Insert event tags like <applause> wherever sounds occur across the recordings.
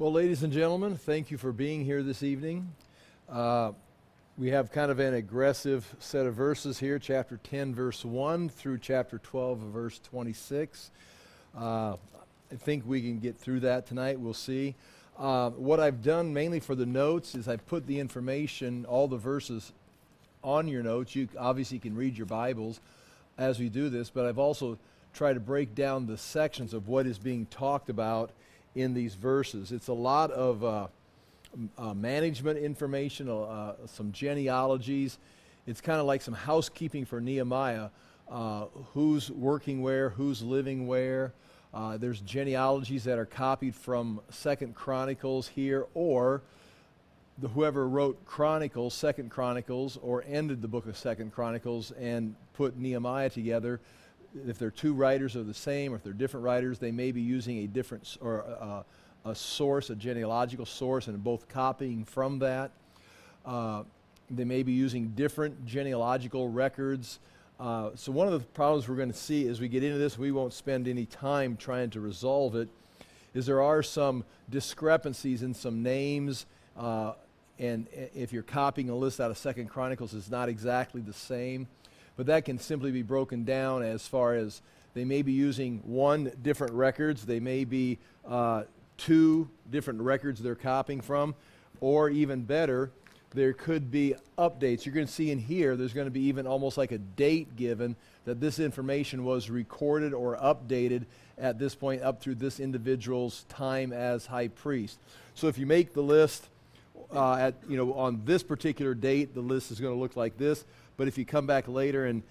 Well, ladies and gentlemen, thank you for being here this evening. Uh, we have kind of an aggressive set of verses here, chapter 10, verse 1 through chapter 12, verse 26. Uh, I think we can get through that tonight. We'll see. Uh, what I've done mainly for the notes is I put the information, all the verses on your notes. You obviously can read your Bibles as we do this, but I've also tried to break down the sections of what is being talked about in these verses. It's a lot of uh, uh, management information, uh, some genealogies. It's kind of like some housekeeping for Nehemiah. Uh, who's working where, who's living where. Uh, there's genealogies that are copied from Second Chronicles here, or the, whoever wrote Chronicles, Second Chronicles, or ended the book of Second Chronicles and put Nehemiah together if they're two writers are the same, or if they're different writers, they may be using a different or uh, a source, a genealogical source, and both copying from that. Uh, they may be using different genealogical records. Uh, so one of the problems we're going to see as we get into this, we won't spend any time trying to resolve it, is there are some discrepancies in some names. Uh, and if you're copying a list out of Second Chronicles, it's not exactly the same but that can simply be broken down as far as they may be using one different records, they may be uh, two different records they're copying from, or even better, there could be updates. You're going to see in here, there's going to be even almost like a date given that this information was recorded or updated at this point up through this individual's time as high priest. So if you make the list uh, at, you know, on this particular date, the list is going to look like this. But if you come back later and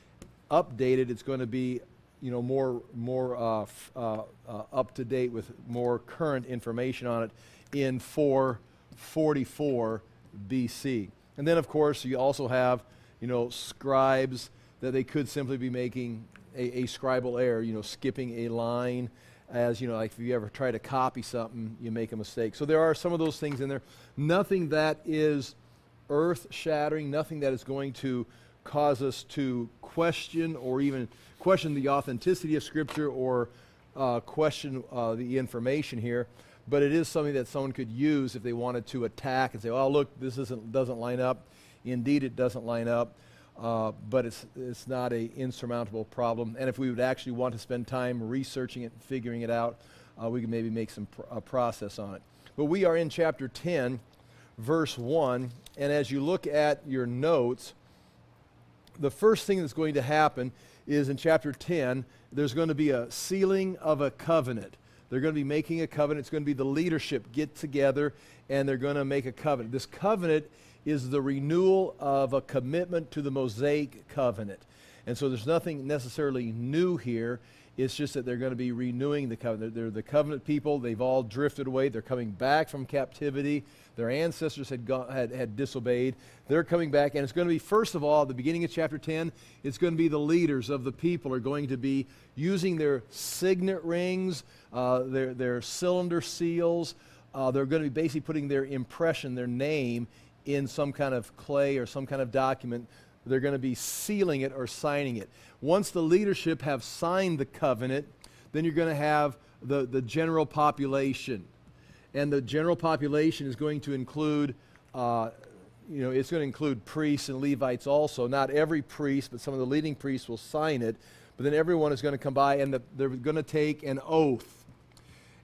update it, it's going to be you know, more, more uh, f- uh, uh, up to date with more current information on it in 444 BC. And then, of course, you also have, you know, scribes that they could simply be making a, a scribal error, you know, skipping a line as, you know, like if you ever try to copy something, you make a mistake. So there are some of those things in there. Nothing that is earth shattering, nothing that is going to cause us to question or even question the authenticity of Scripture or uh, question uh, the information here. But it is something that someone could use if they wanted to attack and say, "Oh, look, this isn't doesn't line up." Indeed, it doesn't line up, uh, but it's it's not a insurmountable problem. And if we would actually want to spend time researching it, and figuring it out, uh, we could maybe make some pr- process on it. But we are in chapter 10, verse 1, and as you look at your notes, the first thing that's going to happen is in chapter 10, there's going to be a sealing of a covenant. They're going to be making a covenant. It's going to be the leadership get together and they're going to make a covenant. This covenant is the renewal of a commitment to the Mosaic covenant. And so there's nothing necessarily new here. It's just that they're going to be renewing the covenant. They're, the covenant people. They've all drifted away. They're coming back from captivity. Their ancestors had, gone, had, had disobeyed. They're coming back. And it's going to be, first of all, the beginning of chapter 10, it's going to be the leaders of the people are going to be using their signet rings, uh, their, their cylinder seals. Uh, they're going to be basically putting their impression, their name, in some kind of clay or some kind of document they're going to be sealing it or signing it. Once the leadership have signed the covenant, then you're going to have the, the general population. And the general population is going to include, uh, you know, it's going to include priests and Levites also. Not every priest, but some of the leading priests will sign it. But then everyone is going to come by and the, they're going to take an oath.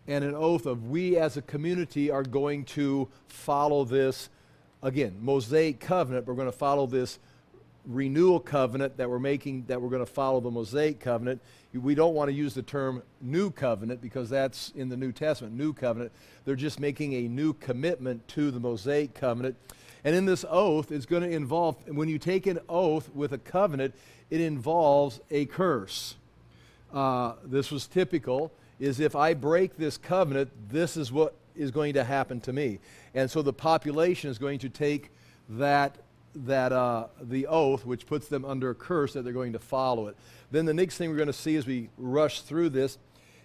And an oath of we as a community are going to follow this, again, Mosaic covenant. We're going to follow this renewal covenant that we're making, that we're going to follow the Mosaic covenant. We don't want to use the term new covenant because that's in the New Testament, new covenant. They're just making a new commitment to the Mosaic covenant. And in this oath, it's going to involve, when you take an oath with a covenant, it involves a curse. Uh, this was typical, is if I break this covenant, this is what is going to happen to me. And so the population is going to take that that uh, the oath, which puts them under a curse, that they're going to follow it. Then the next thing we're going to see as we rush through this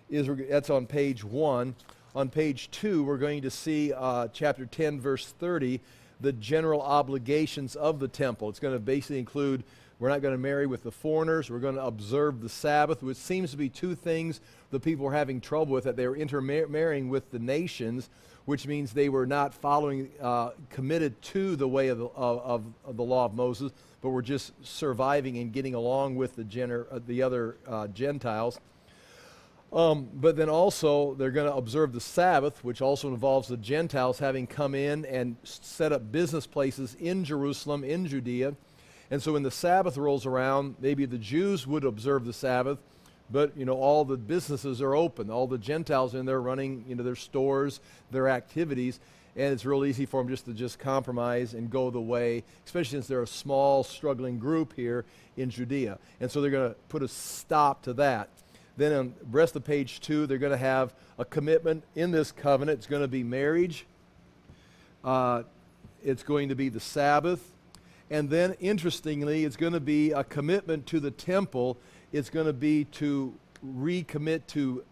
is that's on page one. On page two, we're going to see uh, chapter 10, verse 30, the general obligations of the temple. It's going to basically include we're not going to marry with the foreigners. We're going to observe the Sabbath, which seems to be two things the people were having trouble with that they were intermarrying with the nations. Which means they were not following, uh, committed to the way of the, of, of, the law of Moses, but were just surviving and getting along with the, gener- uh, the other uh, Gentiles. Um, but then also, they're going to observe the Sabbath, which also involves the Gentiles having come in and set up business places in Jerusalem, in Judea. And so when the Sabbath rolls around, maybe the Jews would observe the Sabbath, but you know all the businesses are open. All the Gentiles in there running, you know, their stores, their activities, and it's real easy for them just to just compromise and go the way, especially since they're a small, struggling group here in Judea. And so they're going to put a stop to that. Then on the rest of page two, they're going to have a commitment in this covenant. It's going to be marriage. Uh, it's going to be the Sabbath. And then, interestingly, it's going to be a commitment to the temple. It's going to be to recommit to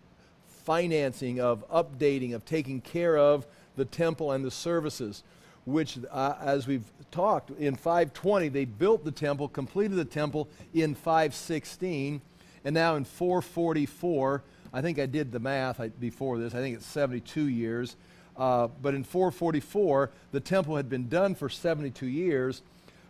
financing, of updating, of taking care of the temple and the services, which, uh, as we've talked, in 520, they built the temple, completed the temple in 516 and now in 444, I think I did the math before this, I think it's 72 years. Uh, but in 444, the temple had been done for 72 years,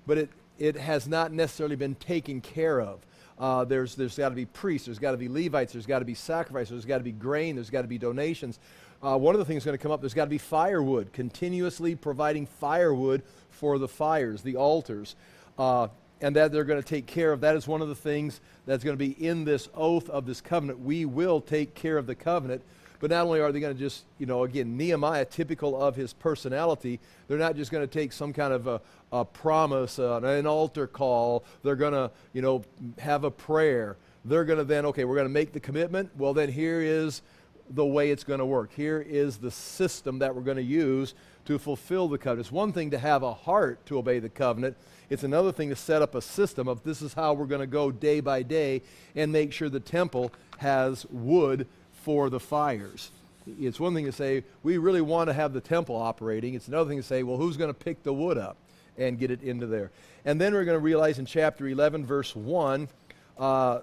but it, it has not necessarily been taken care of. Uh, there's there's got to be priests, there's got to be Levites, there's got to be sacrifices, there's got to be grain, there's got to be donations. Uh, one of the things going to come up, there's got to be firewood, continuously providing firewood for the fires, the altars. Uh, and that they're going to take care of. That is one of the things that's going to be in this oath of this covenant. We will take care of the covenant. But not only are they going to just, you know, again, Nehemiah, typical of his personality, they're not just going to take some kind of a, a promise, uh, an altar call. They're going to, you know, have a prayer. They're going to then, okay, we're going to make the commitment. Well, then here is the way it's going to work. Here is the system that we're going to use to fulfill the covenant. It's one thing to have a heart to obey the covenant, it's another thing to set up a system of this is how we're going to go day by day and make sure the temple has wood for the fires. It's one thing to say, we really want to have the temple operating. It's another thing to say, well, who's going to pick the wood up and get it into there? And then we're going to realize in chapter 11, verse 1, uh,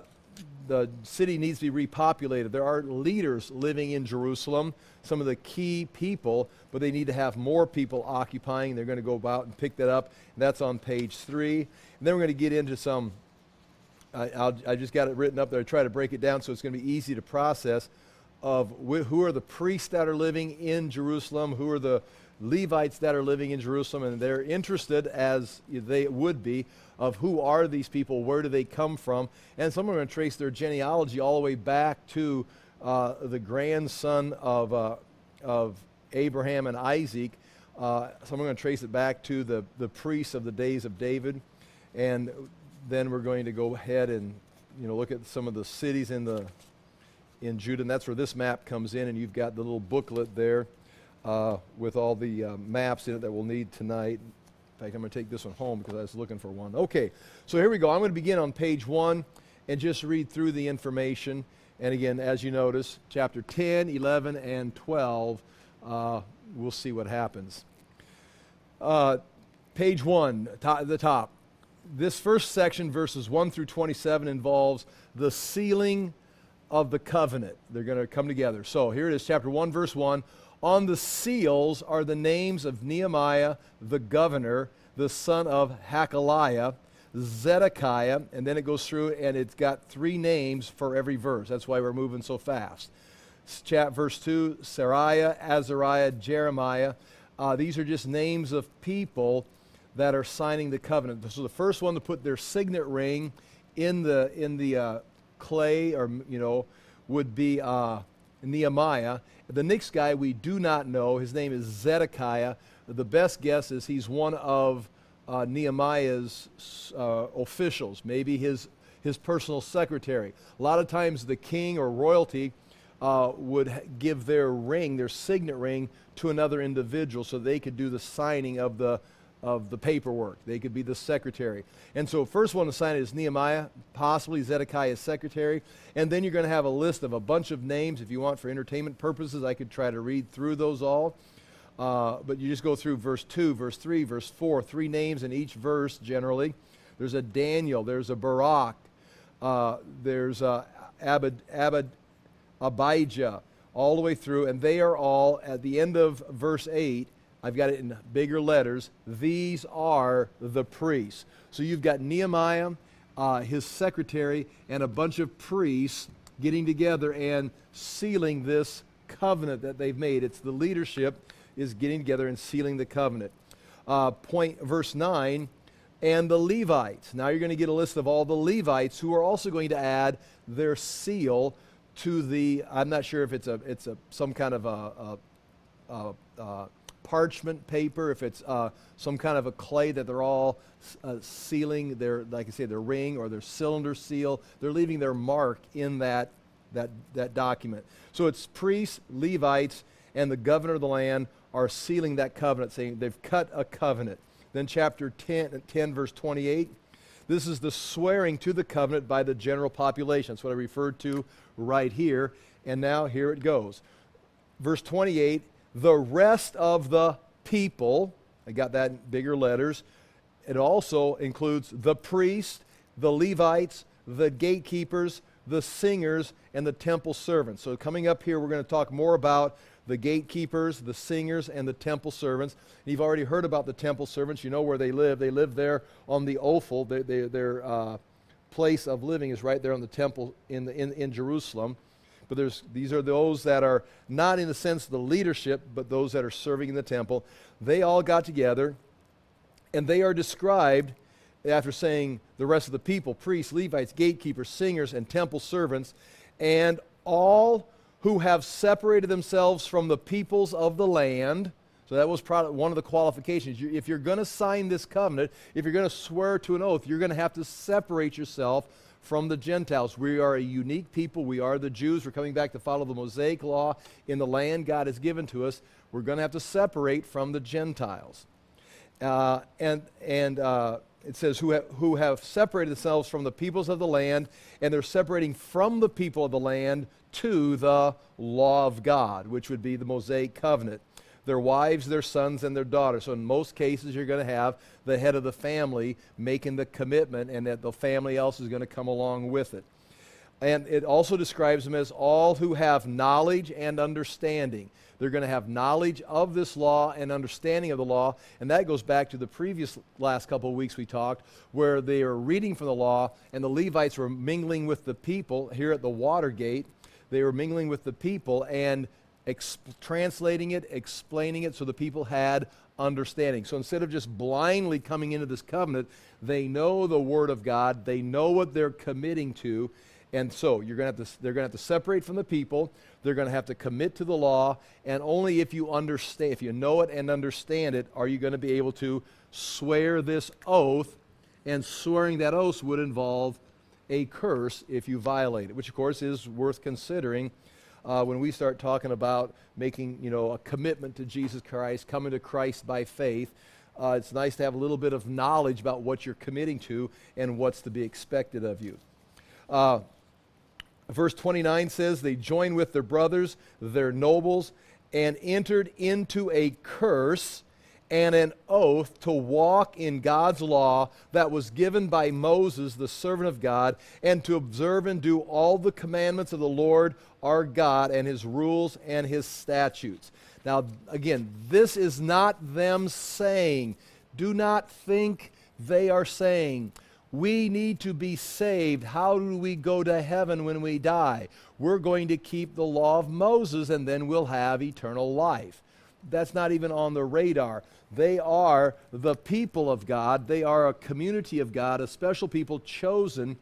the city needs to be repopulated. There are leaders living in Jerusalem, some of the key people, but they need to have more people occupying. They're going to go about and pick that up. That's on page three. And then we're going to get into some, I, I just got it written up there. I try to break it down so it's going to be easy to process of wh- who are the priests that are living in Jerusalem, who are the Levites that are living in Jerusalem, and they're interested, as they would be, of who are these people, where do they come from, and some are going to trace their genealogy all the way back to uh, the grandson of, uh, of Abraham and Isaac. Uh, some are going to trace it back to the, the priests of the days of David, and then we're going to go ahead and you know look at some of the cities in the in Judah, and that's where this map comes in, and you've got the little booklet there uh, with all the uh, maps in it that we'll need tonight. In fact, I'm going to take this one home because I was looking for one. Okay, so here we go. I'm going to begin on page one and just read through the information. And again, as you notice, chapter 10, 11, and 12, uh, we'll see what happens. Uh, page one, to- the top. This first section, verses 1 through 27, involves the sealing of the covenant. They're going to come together. So here it is, chapter 1, verse 1. On the seals are the names of Nehemiah, the governor, the son of Hakaliah, Zedekiah, and then it goes through and it's got three names for every verse. That's why we're moving so fast. Chat verse 2, Seraiah, Azariah, Jeremiah. Uh, these are just names of people that are signing the covenant. So the first one to put their signet ring in the in the uh, clay, or you know, would be uh, Nehemiah, the next guy we do not know. His name is Zedekiah. The best guess is he's one of uh, Nehemiah's uh, officials, maybe his, his personal secretary. A lot of times the king or royalty uh, would give their ring, their signet ring, to another individual so they could do the signing of the, of the paperwork. They could be the secretary. And so, first one to sign is Nehemiah, possibly Zedekiah's secretary. And then you're going to have a list of a bunch of names. If you want for entertainment purposes, I could try to read through those all. Uh, but you just go through verse 2, verse 3, verse 4, three names in each verse generally. There's a Daniel, there's a Barak, uh, there's a Abad, Abad, Abijah, all the way through, and they are all at the end of verse 8. I've got it in bigger letters. These are the priests. So you've got Nehemiah, uh, his secretary, and a bunch of priests getting together and sealing this covenant that they've made. It's the leadership is getting together and sealing the covenant. Uh, point verse 9 and the Levites. Now you're going to get a list of all the Levites who are also going to add their seal to the. I'm not sure if it's a it's a some kind of a, a, a, a parchment paper, if it's uh, some kind of a clay that they're all uh, sealing their, like I say, their ring or their cylinder seal. They're leaving their mark in that that that document. So it's priests, Levites, and the governor of the land are sealing that covenant, saying they've cut a covenant. Then, chapter 10, 10, verse 28. This is the swearing to the covenant by the general population. That's what I referred to right here. And now here it goes. Verse 28 the rest of the people, I got that in bigger letters. It also includes the priests, the Levites, the gatekeepers, the singers, and the temple servants. So, coming up here, we're going to talk more about the gatekeepers, the singers, and the temple servants. And you've already heard about the temple servants. You know where they live. They live there on the Ophel. They, they, their uh, place of living is right there on the temple in, the, in, in Jerusalem. But there's, these are those that are not in the sense the leadership, but those that are serving in the temple. They all got together, and they are described after saying the rest of the people priests, Levites, gatekeepers, singers, and temple servants, and all who have separated themselves from the peoples of the land. So that was one of the qualifications. If you're going to sign this covenant, if you're going to swear to an oath, you're going to have to separate yourself from the Gentiles. We are a unique people. We are the Jews. We're coming back to follow the Mosaic law in the land God has given to us. We're going to have to separate from the Gentiles. Uh, and and uh, it says, who, ha- who have separated themselves from the peoples of the land, and they're separating from the people of the land to the law of God, which would be the Mosaic covenant. Their wives, their sons, and their daughters. So, in most cases, you're going to have the head of the family making the commitment, and that the family else is going to come along with it. And it also describes them as all who have knowledge and understanding. They're going to have knowledge of this law and understanding of the law. And that goes back to the previous last couple of weeks we talked, where they are reading from the law, and the Levites were mingling with the people here at the Watergate they were mingling with the people and translating it, explaining it so the people had understanding. So instead of just blindly coming into this covenant, they know the Word of God, they know what they're committing to. And so you're to have to, they're going to have to separate from the people. They're going to have to commit to the law. And only if you understand, if you know it and understand it, are you going to be able to swear this oath. And swearing that oath would involve a curse if you violate it, which of course is worth considering uh, when we start talking about making you know a commitment to Jesus Christ, coming to Christ by faith. Uh, it's nice to have a little bit of knowledge about what you're committing to and what's to be expected of you. Uh, verse 29 says, They joined with their brothers, their nobles, and entered into a curse and an oath to walk in God's law that was given by Moses, the servant of God, and to observe and do all the commandments of the Lord our God and his rules and his statutes. Now, again, this is not them saying, do not think they are saying, we need to be saved. How do we go to heaven when we die? We're going to keep the law of Moses and then we'll have eternal life that's not even on the radar. They are the people of God. They are a community of God, a special people chosen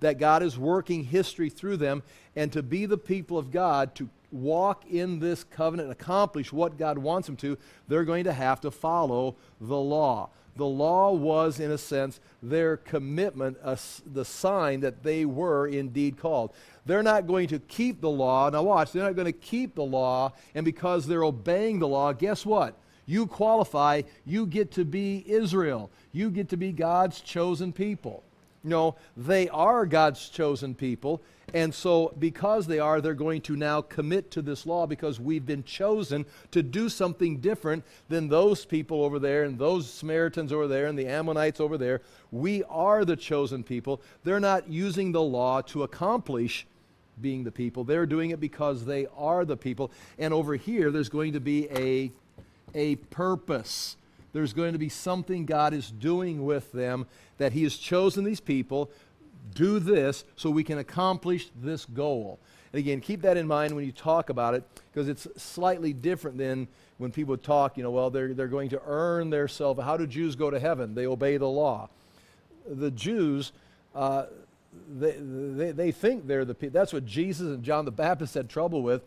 that God is working history through them. And to be the people of God, to walk in this covenant and accomplish what God wants them to, they're going to have to follow the law. The law was, in a sense, their commitment, uh, the sign that they were indeed called. They're not going to keep the law. Now, watch, they're not going to keep the law, and because they're obeying the law, guess what? You qualify, you get to be Israel. You get to be God's chosen people. No, they are God's chosen people. And so, because they are, they're going to now commit to this law because we've been chosen to do something different than those people over there and those Samaritans over there and the Ammonites over there. We are the chosen people. They're not using the law to accomplish being the people. They're doing it because they are the people. And over here, there's going to be a, a purpose. There's going to be something God is doing with them that He has chosen these people. Do this so we can accomplish this goal. And again, keep that in mind when you talk about it because it's slightly different than when people talk, you know, well, they're, they're going to earn their salvation. How do Jews go to heaven? They obey the law. The Jews, uh, they, they, they think they're the people. That's what Jesus and John the Baptist had trouble with.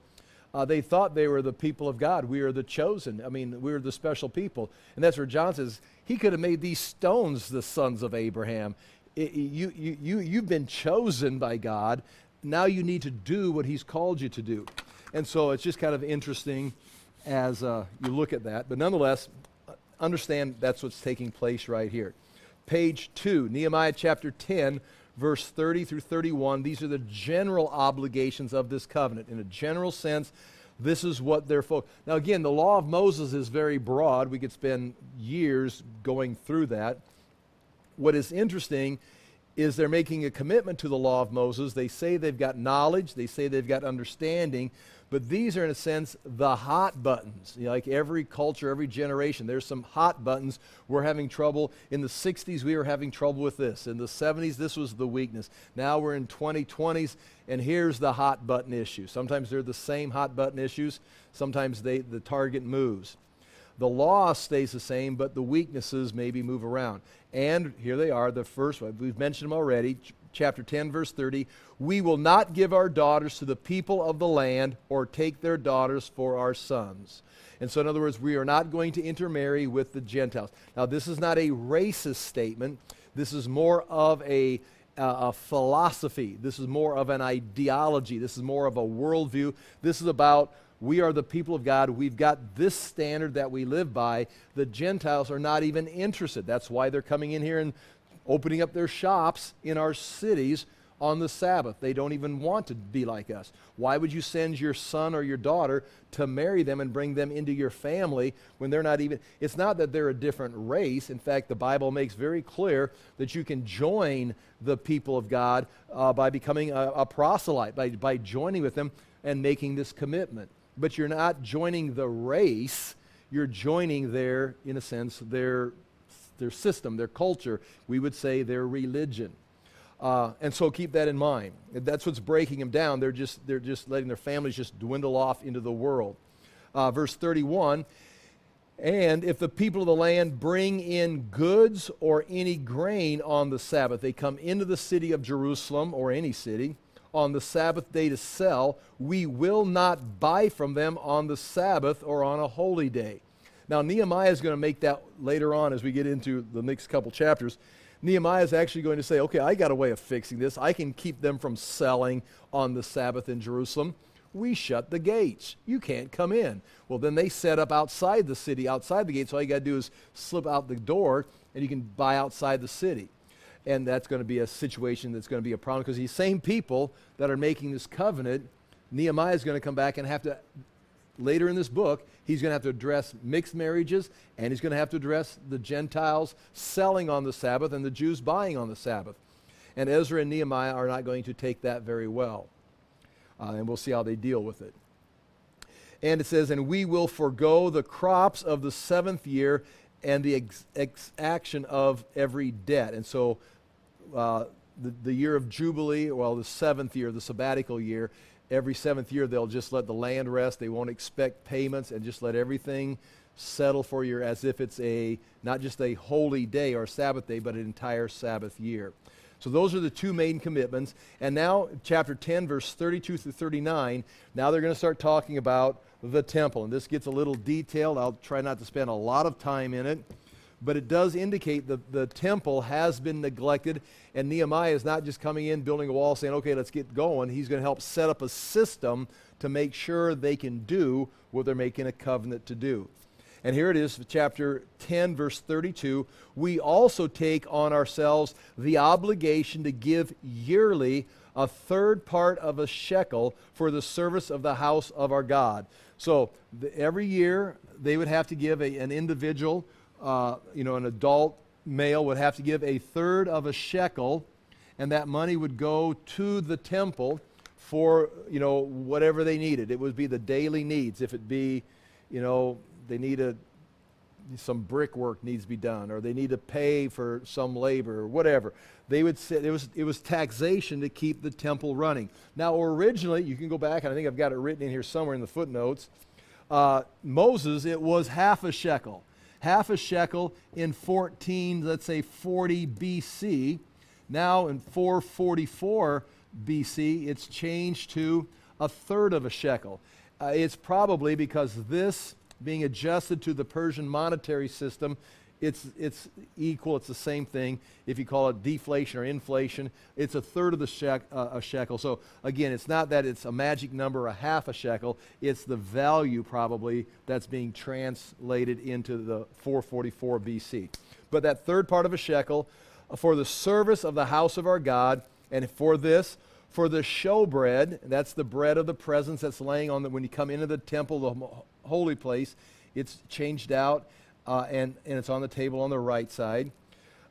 Uh, they thought they were the people of God. We are the chosen. I mean, we are the special people. And that's where John says, he could have made these stones the sons of Abraham. It, you, you, you, you've been chosen by God. Now you need to do what he's called you to do. And so it's just kind of interesting as uh, you look at that. But nonetheless, understand that's what's taking place right here. Page 2, Nehemiah chapter 10, verse 30 through 31. These are the general obligations of this covenant. In a general sense, this is what they're focused. Now, again, the law of Moses is very broad. We could spend years going through that. What is interesting is they're making a commitment to the law of Moses. They say they've got knowledge, they say they've got understanding, but these are, in a sense, the hot buttons. You know, like every culture, every generation, there's some hot buttons. We're having trouble. In the 60s, we were having trouble with this. In the 70s, this was the weakness. Now we're in 2020s, and here's the hot button issue. Sometimes they're the same hot button issues, sometimes they, the target moves. The law stays the same, but the weaknesses maybe move around. And here they are, the first one. We've mentioned them already chapter 10, verse 30, we will not give our daughters to the people of the land or take their daughters for our sons. And so, in other words, we are not going to intermarry with the Gentiles. Now, this is not a racist statement. This is more of a, uh, a philosophy. This is more of an ideology. This is more of a worldview. This is about we are the people of God. We've got this standard that we live by. The Gentiles are not even interested. That's why they're coming in here and opening up their shops in our cities on the Sabbath. They don't even want to be like us. Why would you send your son or your daughter to marry them and bring them into your family when they're not even? It's not that they're a different race. In fact, the Bible makes very clear that you can join the people of God uh, by becoming a, a proselyte, by, by joining with them and making this commitment. But you're not joining the race, you're joining their, in a sense, their their system, their culture. We would say their religion. Uh, and so keep that in mind. That's what's breaking them down. They're just, they're just letting their families just dwindle off into the world. Uh, verse 31 And if the people of the land bring in goods or any grain on the Sabbath, they come into the city of Jerusalem or any city on the Sabbath day to sell, we will not buy from them on the Sabbath or on a holy day. Now, Nehemiah is going to make that later on as we get into the next couple chapters. Nehemiah is actually going to say, okay, I got a way of fixing this. I can keep them from selling on the Sabbath in Jerusalem. We shut the gates. You can't come in. Well, then they set up outside the city, outside the gates. So all you got to do is slip out the door and you can buy outside the city. And that's going to be a situation that's going to be a problem because these same people that are making this covenant, Nehemiah is going to come back and have to later in this book, he's going to have to address mixed marriages and he's going to have to address the Gentiles selling on the Sabbath and the Jews buying on the Sabbath. And Ezra and Nehemiah are not going to take that very well. Uh, and we'll see how they deal with it. And it says, And we will forego the crops of the seventh year and the ex- ex- action of every debt. And so uh, the, the year of Jubilee, well, the seventh year, the sabbatical year, every seventh year they'll just let the land rest. They won't expect payments and just let everything settle for you as if it's a not just a holy day or Sabbath day, but an entire Sabbath year. So those are the two main commitments. And now, chapter 10, verse 32 through 39, now they're going to start talking about the temple. And this gets a little detailed. I'll try not to spend a lot of time in it but it does indicate that the temple has been neglected, and Nehemiah is not just coming in, building a wall, saying, okay, let's get going. He's going to help set up a system to make sure they can do what they're making a covenant to do. And here it is, chapter 10, verse 32. We also take on ourselves the obligation to give yearly a third part of a shekel for the service of the house of our God. So the, every year they would have to give a, an individual uh, you know, an adult male would have to give a third of a shekel, and that money would go to the temple for, you know, whatever they needed. It would be the daily needs. If it be, you know, they need a, some brickwork needs to be done, or they need to pay for some labor, or whatever. They would say it was, it was taxation to keep the temple running. Now, originally, you can go back, and I think I've got it written in here somewhere in the footnotes. Uh, Moses, it was half a shekel. Half a shekel in 14, let's say 40 BC. Now in 444 BC, it's changed to a third of a shekel. Uh, it's probably because this being adjusted to the Persian monetary system it's, it's equal, it's the same thing. If you call it deflation or inflation, it's a third of the shek, uh, a shekel. So again, it's not that it's a magic number, a half a shekel, it's the value probably that's being translated into the 444 BC. But that third part of a shekel, uh, for the service of the house of our God, and for this, for the showbread, that's the bread of the presence that's laying on the, when you come into the temple, the holy place, it's changed out uh, and, and it's on the table on the right side.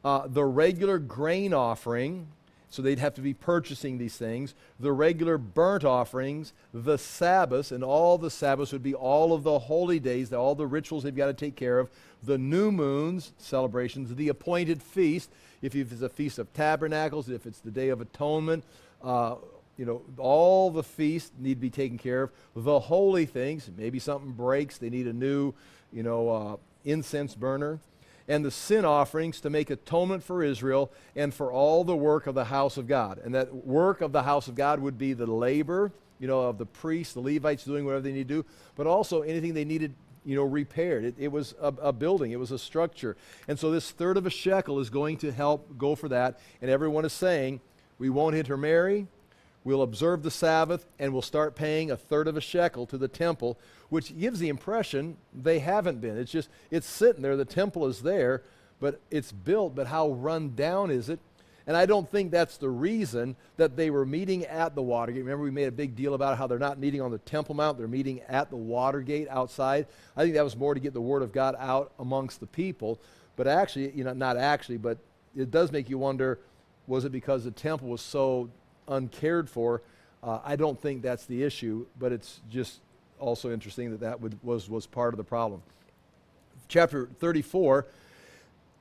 Uh, the regular grain offering, so they'd have to be purchasing these things. The regular burnt offerings, the Sabbaths, and all the Sabbaths would be all of the holy days, all the rituals they've got to take care of. The new moons, celebrations, the appointed feast, if it's a feast of tabernacles, if it's the day of atonement, uh, you know, all the feasts need to be taken care of. The holy things, maybe something breaks, they need a new, you know, uh, incense burner, and the sin offerings to make atonement for Israel and for all the work of the house of God. And that work of the house of God would be the labor, you know, of the priests, the Levites doing whatever they need to do, but also anything they needed, you know, repaired. It, it was a, a building, it was a structure. And so this third of a shekel is going to help go for that. And everyone is saying, we won't intermarry, we'll observe the Sabbath, and we'll start paying a third of a shekel to the temple, which gives the impression they haven't been. It's just, it's sitting there, the temple is there, but it's built, but how run down is it? And I don't think that's the reason that they were meeting at the Watergate. Remember, we made a big deal about how they're not meeting on the Temple Mount, they're meeting at the Watergate outside. I think that was more to get the Word of God out amongst the people. But actually, you know, not actually, but it does make you wonder was it because the temple was so uncared for? Uh, I don't think that's the issue, but it's just also interesting that that would, was, was part of the problem. Chapter 34,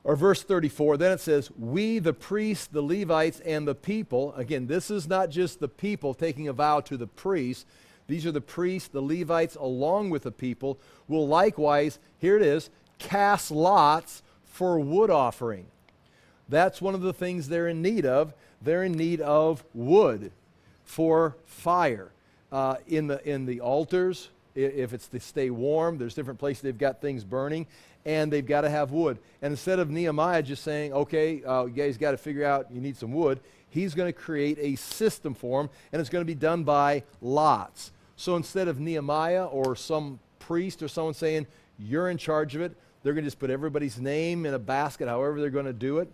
or verse 34, then it says, We, the priests, the Levites, and the people. Again, this is not just the people taking a vow to the priests. These are the priests, the Levites, along with the people, will likewise, here it is, cast lots for wood offering. That's one of the things they're in need of. They're in need of wood for fire. Uh, in, the, in the altars, if it's to stay warm, there's different places they've got things burning, and they've got to have wood. And instead of Nehemiah just saying, okay, uh, you guys got to figure out you need some wood, he's going to create a system for them, and it's going to be done by lots. So instead of Nehemiah or some priest or someone saying, you're in charge of it, they're going to just put everybody's name in a basket, however they're going to do it,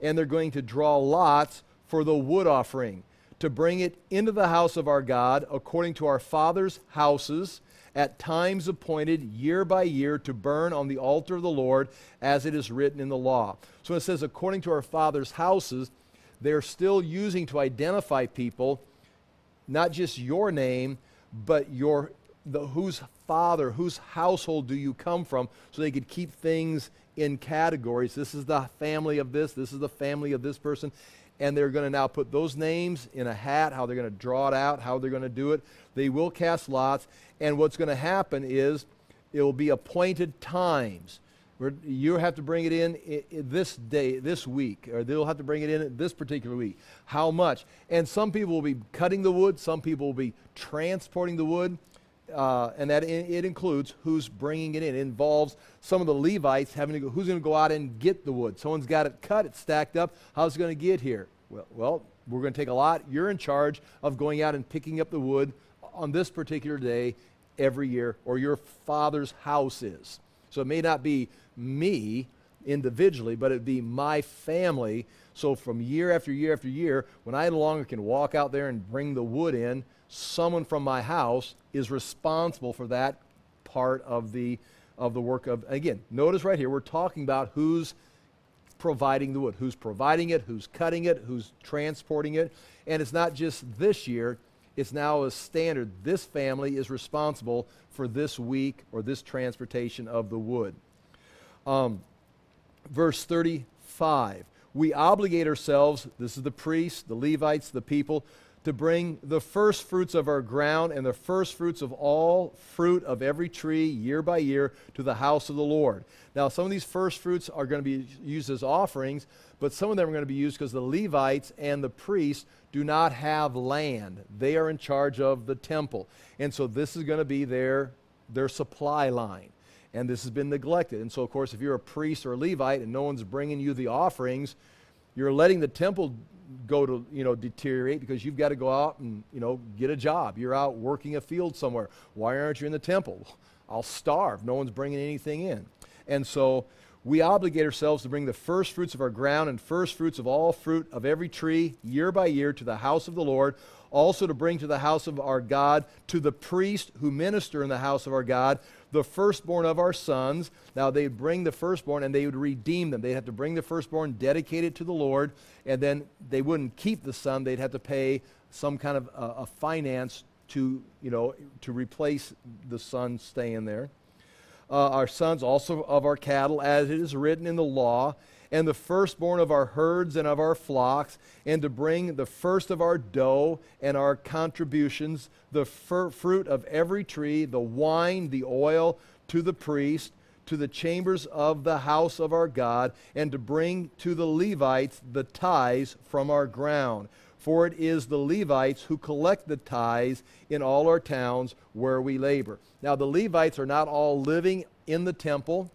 and they're going to draw lots for the wood offering to bring it into the house of our God according to our fathers' houses at times appointed year by year to burn on the altar of the Lord as it is written in the law. So it says, according to our fathers' houses, they're still using to identify people not just your name, but your the whose father, whose household do you come from, so they could keep things in categories. This is the family of this, this is the family of this person and they're going to now put those names in a hat, how they're going to draw it out, how they're going to do it. They will cast lots, and what's going to happen is it will be appointed times. Where you have to bring it in this day, this week, or they'll have to bring it in this particular week. How much? And some people will be cutting the wood, some people will be transporting the wood. Uh, and that it includes who's bringing it in. It involves some of the Levites having to go, who's going to go out and get the wood? Someone's got it cut, it's stacked up. How's it going to get here? Well, well, we're going to take a lot. You're in charge of going out and picking up the wood on this particular day every year, or your father's house is. So it may not be me individually, but it'd be my family. So from year after year after year, when I no longer can walk out there and bring the wood in, someone from my house is responsible for that part of the of the work of again notice right here we're talking about who's providing the wood who's providing it who's cutting it who's transporting it and it's not just this year It's now a standard. This family is responsible for this week or this transportation of the wood. Um, verse 35 we obligate ourselves, this is the priests, the Levites, the people, to bring the first fruits of our ground and the first fruits of all fruit of every tree year by year to the house of the Lord. Now, some of these first fruits are going to be used as offerings, but some of them are going to be used because the Levites and the priests do not have land. They are in charge of the temple. And so this is going to be their, their supply line. And this has been neglected. And so, of course, if you're a priest or a Levite and no one's bringing you the offerings, you're letting the temple go to you know deteriorate because you've got to go out and you know get a job. You're out working a field somewhere. Why aren't you in the temple? <laughs> I'll starve. No one's bringing anything in. And so we obligate ourselves to bring the first fruits of our ground and first fruits of all fruit of every tree year by year to the house of the lord. Also to bring to the house of our god to the priest who minister in the house of our god the firstborn of our sons. Now they'd bring the firstborn and they would redeem them. They'd have to bring the firstborn, dedicate it to the Lord, and then they wouldn't keep the son. They'd have to pay some kind of a finance to, you know, to replace the son staying there. Uh, our sons also of our cattle, as it is written in the law, and the firstborn of our herds and of our flocks, and to bring the first of our dough and our contributions, the fir- fruit of every tree, the wine, the oil, to the priest, to the chambers of the house of our God, and to bring to the Levites the tithes from our ground. For it is the Levites who collect the tithes in all our towns where we labor. Now, the Levites are not all living in the temple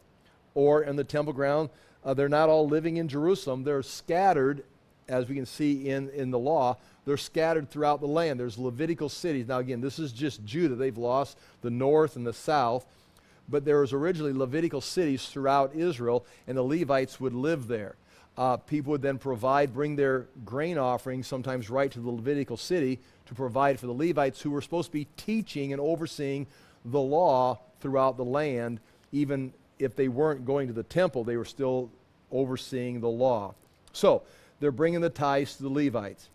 or in the temple ground. Uh, they're not all living in Jerusalem. They're scattered, as we can see in, in the law, they're scattered throughout the land. There's Levitical cities. Now, again, this is just Judah. They've lost the north and the south. But there was originally Levitical cities throughout Israel, and the Levites would live there. Uh, people would then provide, bring their grain offerings, sometimes right to the Levitical city, to provide for the Levites who were supposed to be teaching and overseeing the law throughout the land, even if they weren't going to the temple, they were still overseeing the law. So they're bringing the tithes to the Levites.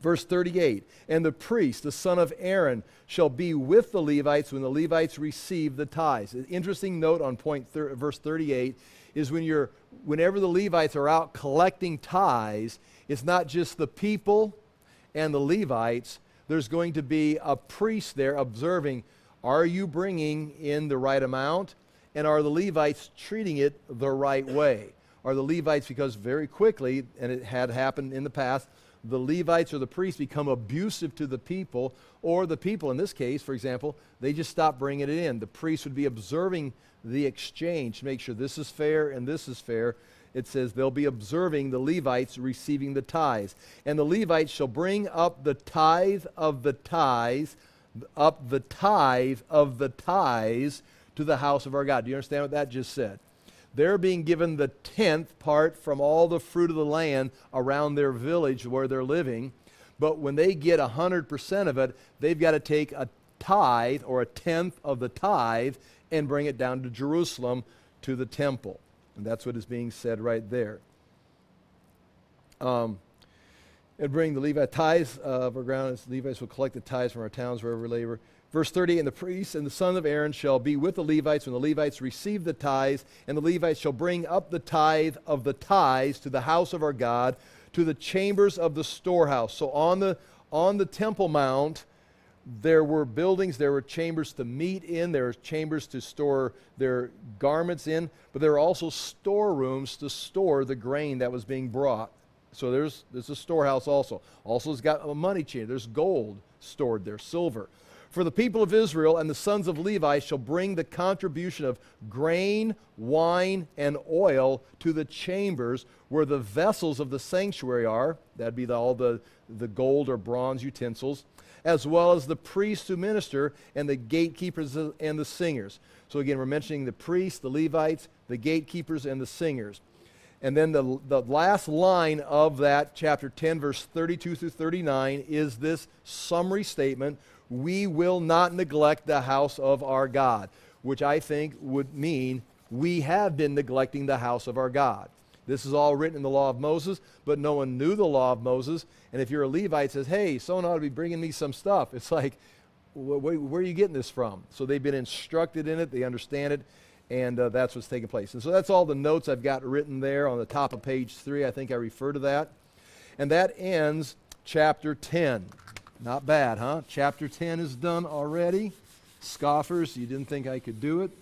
Verse 38 And the priest, the son of Aaron, shall be with the Levites when the Levites receive the tithes. An interesting note on point thir- verse 38 is when you're, whenever the Levites are out collecting tithes, it's not just the people and the Levites, there's going to be a priest there observing are you bringing in the right amount? And are the Levites treating it the right way? Are the Levites, because very quickly, and it had happened in the past, the Levites or the priests become abusive to the people, or the people, in this case, for example, they just stop bringing it in. The priests would be observing the exchange to make sure this is fair and this is fair. It says they'll be observing the Levites receiving the tithes. And the Levites shall bring up the tithe of the tithes, up the tithe of the tithes to the house of our God. Do you understand what that just said? They're being given the tenth part from all the fruit of the land around their village where they're living. But when they get 100% of it, they've got to take a tithe or a tenth of the tithe and bring it down to Jerusalem to the temple. And that's what is being said right there. Um, and bring the Levite tithes of our ground. As Levites will collect the tithes from our towns wherever we labor. Verse 30 And the priests and the son of Aaron shall be with the Levites when the Levites receive the tithes, and the Levites shall bring up the tithe of the tithes to the house of our God, to the chambers of the storehouse. So on the, on the Temple Mount, there were buildings, there were chambers to meet in, there were chambers to store their garments in, but there were also storerooms to store the grain that was being brought. So there's, there's a storehouse also. Also, it's got a money chain. There's gold stored there, silver. For the people of Israel and the sons of Levi shall bring the contribution of grain, wine, and oil to the chambers where the vessels of the sanctuary are. That'd be the, all the, the gold or bronze utensils, as well as the priests who minister and the gatekeepers and the singers. So again, we're mentioning the priests, the Levites, the gatekeepers, and the singers. And then the, the last line of that, chapter 10, verse 32 through 39, is this summary statement we will not neglect the house of our God, which I think would mean we have been neglecting the house of our God. This is all written in the law of Moses, but no one knew the law of Moses. And if you're a Levite, says, hey, someone ought to be bringing me some stuff. It's like, wh- wh- where are you getting this from? So they've been instructed in it, they understand it, and uh, that's what's taking place. And so that's all the notes I've got written there on the top of page three. I think I refer to that. And that ends chapter 10. Not bad, huh? Chapter 10 is done already. Scoffers, you didn't think I could do it.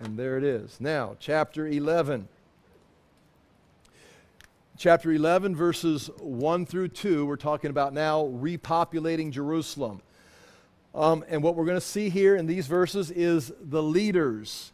And there it is. Now, chapter 11. Chapter 11, verses 1 through 2, we're talking about now repopulating Jerusalem. Um, and what we're going to see here in these verses is the leaders.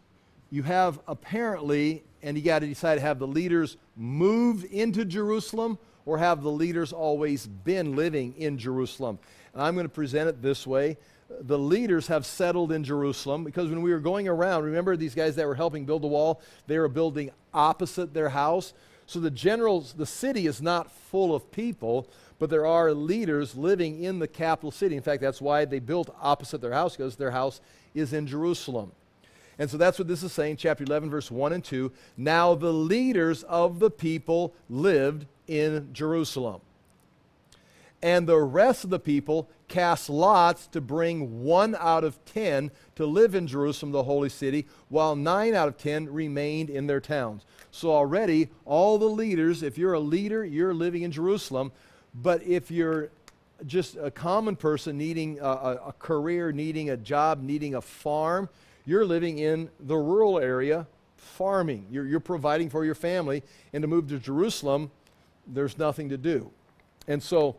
You have apparently, and you got to decide to have the leaders move into Jerusalem or have the leaders always been living in Jerusalem? And I'm going to present it this way. The leaders have settled in Jerusalem because when we were going around, remember these guys that were helping build the wall? They were building opposite their house. So the generals, the city is not full of people, but there are leaders living in the capital city. In fact, that's why they built opposite their house, because their house is in Jerusalem. And so that's what this is saying, chapter 11, verse 1 and 2. Now the leaders of the people lived in Jerusalem. And the rest of the people cast lots to bring one out of ten to live in Jerusalem, the holy city, while nine out of ten remained in their towns. So already, all the leaders, if you're a leader, you're living in Jerusalem. But if you're just a common person needing a, a, a career, needing a job, needing a farm, you're living in the rural area farming. You're, you're providing for your family. And to move to Jerusalem, there's nothing to do. And so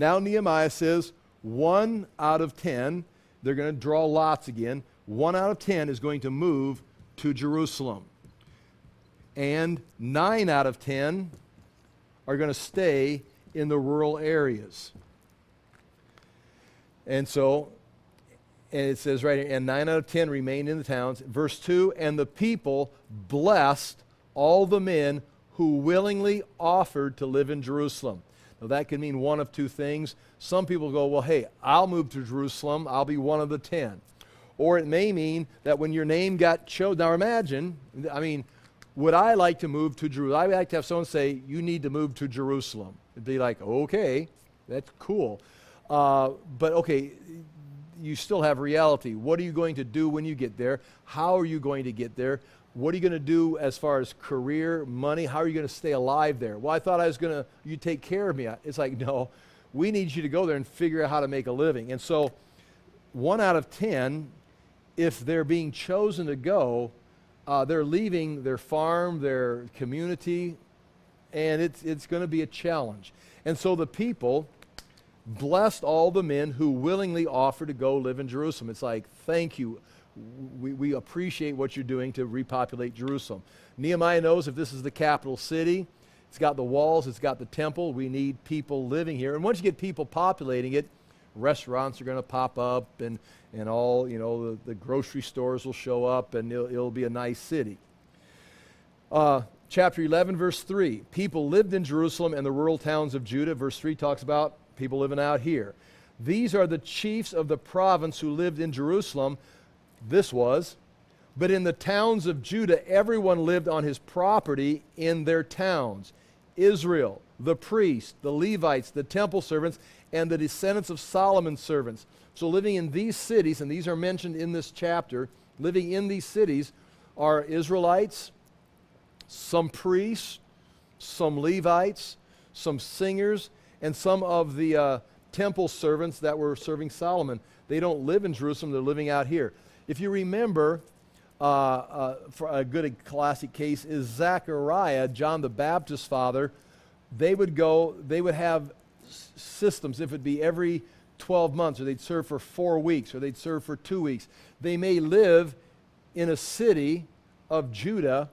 now Nehemiah says one out of ten, they're going to draw lots again. One out of ten is going to move to Jerusalem. And nine out of ten are going to stay in the rural areas. And so, and it says right here, and nine out of ten remained in the towns. Verse 2 And the people blessed all the men who willingly offered to live in Jerusalem. Now, that could mean one of two things. Some people go, well, hey, I'll move to Jerusalem, I'll be one of the ten. Or it may mean that when your name got chosen, now imagine, I mean, would I like to move to Jerusalem? I would like to have someone say, you need to move to Jerusalem. It'd be like, okay, that's cool. Uh, but okay, you still have reality. What are you going to do when you get there? How are you going to get there? What are you going to do as far as career, money? How are you going to stay alive there? Well, I thought I was going to, you take care of me. It's like, <laughs> no, we need you to go there and figure out how to make a living. And so, one out of 10, if they're being chosen to go, uh, they're leaving their farm, their community, and it's, it's going to be a challenge. And so the people blessed all the men who willingly offered to go live in Jerusalem. It's like, thank you we, we appreciate what you're doing to repopulate Jerusalem. Nehemiah knows if this is the capital city, it's got the walls, it's got the temple, we need people living here. And once you get people populating it, restaurants are going to pop up and, and all, you know, the, the grocery stores will show up and it'll, it'll be a nice city. Uh, chapter 11, verse 3 people lived in Jerusalem and the rural towns of Judah. Verse 3 talks about people living out here. These are the chiefs of the province who lived in Jerusalem this was. But in the towns of Judah, everyone lived on his property in their towns. Israel, the priests, the Levites, the temple servants, and the descendants of Solomon's servants. So, living in these cities, and these are mentioned in this chapter, living in these cities are Israelites, some priests, some Levites, some singers, and some of the uh, temple servants that were serving Solomon. They don't live in Jerusalem, they're living out here. If you remember, uh, uh, for a good classic case is Zechariah, John the Baptist's father. They would go, they would have systems, if it be every 12 months, or they'd serve for four weeks, or they'd serve for two weeks. They may live in a city of Judah,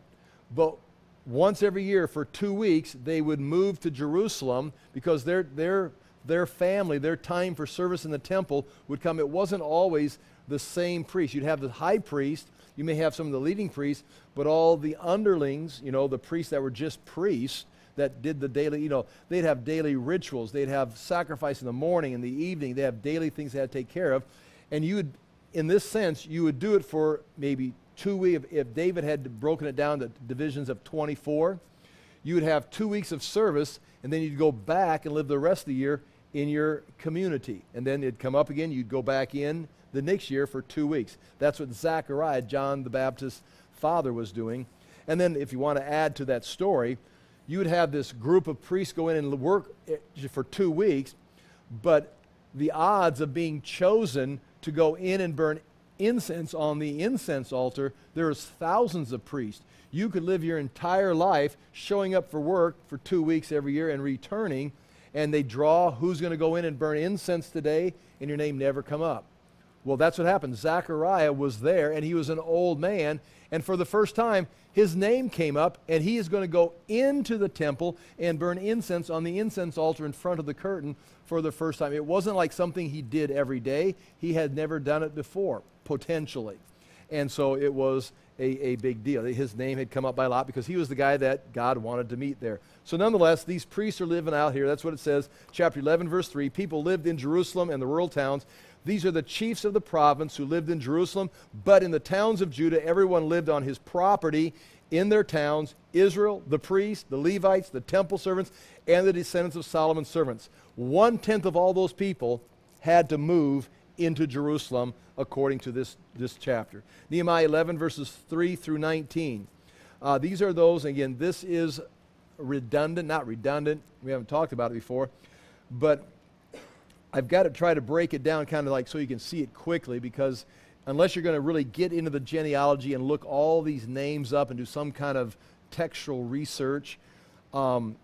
but once every year for two weeks, they would move to Jerusalem because their, their, their family, their time for service in the temple would come. It wasn't always the same priest. You'd have the high priest, you may have some of the leading priests, but all the underlings, you know, the priests that were just priests that did the daily, you know, they'd have daily rituals. They'd have sacrifice in the morning in the evening. They have daily things they had to take care of. And you would, in this sense, you would do it for maybe two weeks, if, David had broken it down to divisions of 24, you would have two weeks of service, and then you'd go back and live the rest of the year in your community. And then it'd come up again, you'd go back in the next year for two weeks. That's what Zechariah, John the Baptist's father, was doing. And then, if you want to add to that story, you would have this group of priests go in and work for two weeks, but the odds of being chosen to go in and burn incense on the incense altar, there's thousands of priests. You could live your entire life showing up for work for two weeks every year and returning, and they draw who's going to go in and burn incense today, and your name never come up. Well, that's what happened. Zechariah was there, and he was an old man, and for the first time, his name came up, and he is going to go into the temple and burn incense on the incense altar in front of the curtain for the first time. It wasn't like something he did every day, he had never done it before, potentially. And so it was a, a big deal. His name had come up by a lot because he was the guy that God wanted to meet there. So, nonetheless, these priests are living out here. That's what it says, chapter 11, verse 3. People lived in Jerusalem and the rural towns. These are the chiefs of the province who lived in Jerusalem, but in the towns of Judah, everyone lived on his property in their towns Israel, the priests, the Levites, the temple servants, and the descendants of Solomon's servants. One tenth of all those people had to move into Jerusalem according to this, this chapter. Nehemiah 11, verses 3 through 19. Uh, these are those, again, this is redundant, not redundant, we haven't talked about it before, but I've got to try to break it down kind of like so you can see it quickly because unless you're going to really get into the genealogy and look all these names up and do some kind of textual research, um,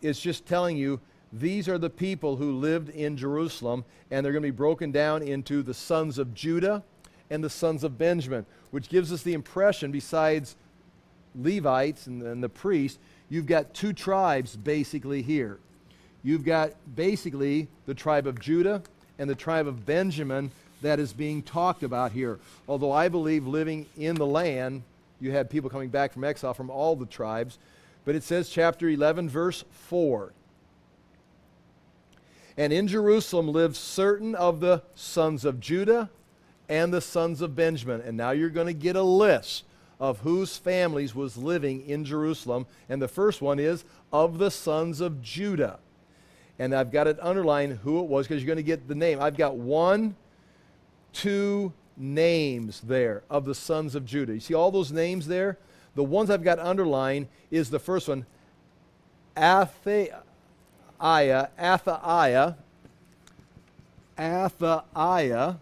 it's just telling you these are the people who lived in Jerusalem, and they're going to be broken down into the sons of Judah and the sons of Benjamin, which gives us the impression, besides Levites and, and the priests, you've got two tribes basically here you've got basically the tribe of Judah and the tribe of Benjamin that is being talked about here. Although I believe living in the land, you had people coming back from exile from all the tribes. But it says, chapter 11, verse 4. And in Jerusalem lived certain of the sons of Judah and the sons of Benjamin. And now you're going to get a list of whose families was living in Jerusalem. And the first one is of the sons of Judah and I've got it underlined who it was because you're going to get the name. I've got one, two names there of the sons of Judah. You see all those names there? The ones I've got underlined is the first one, Athaiah, Athaiah, Athaiah,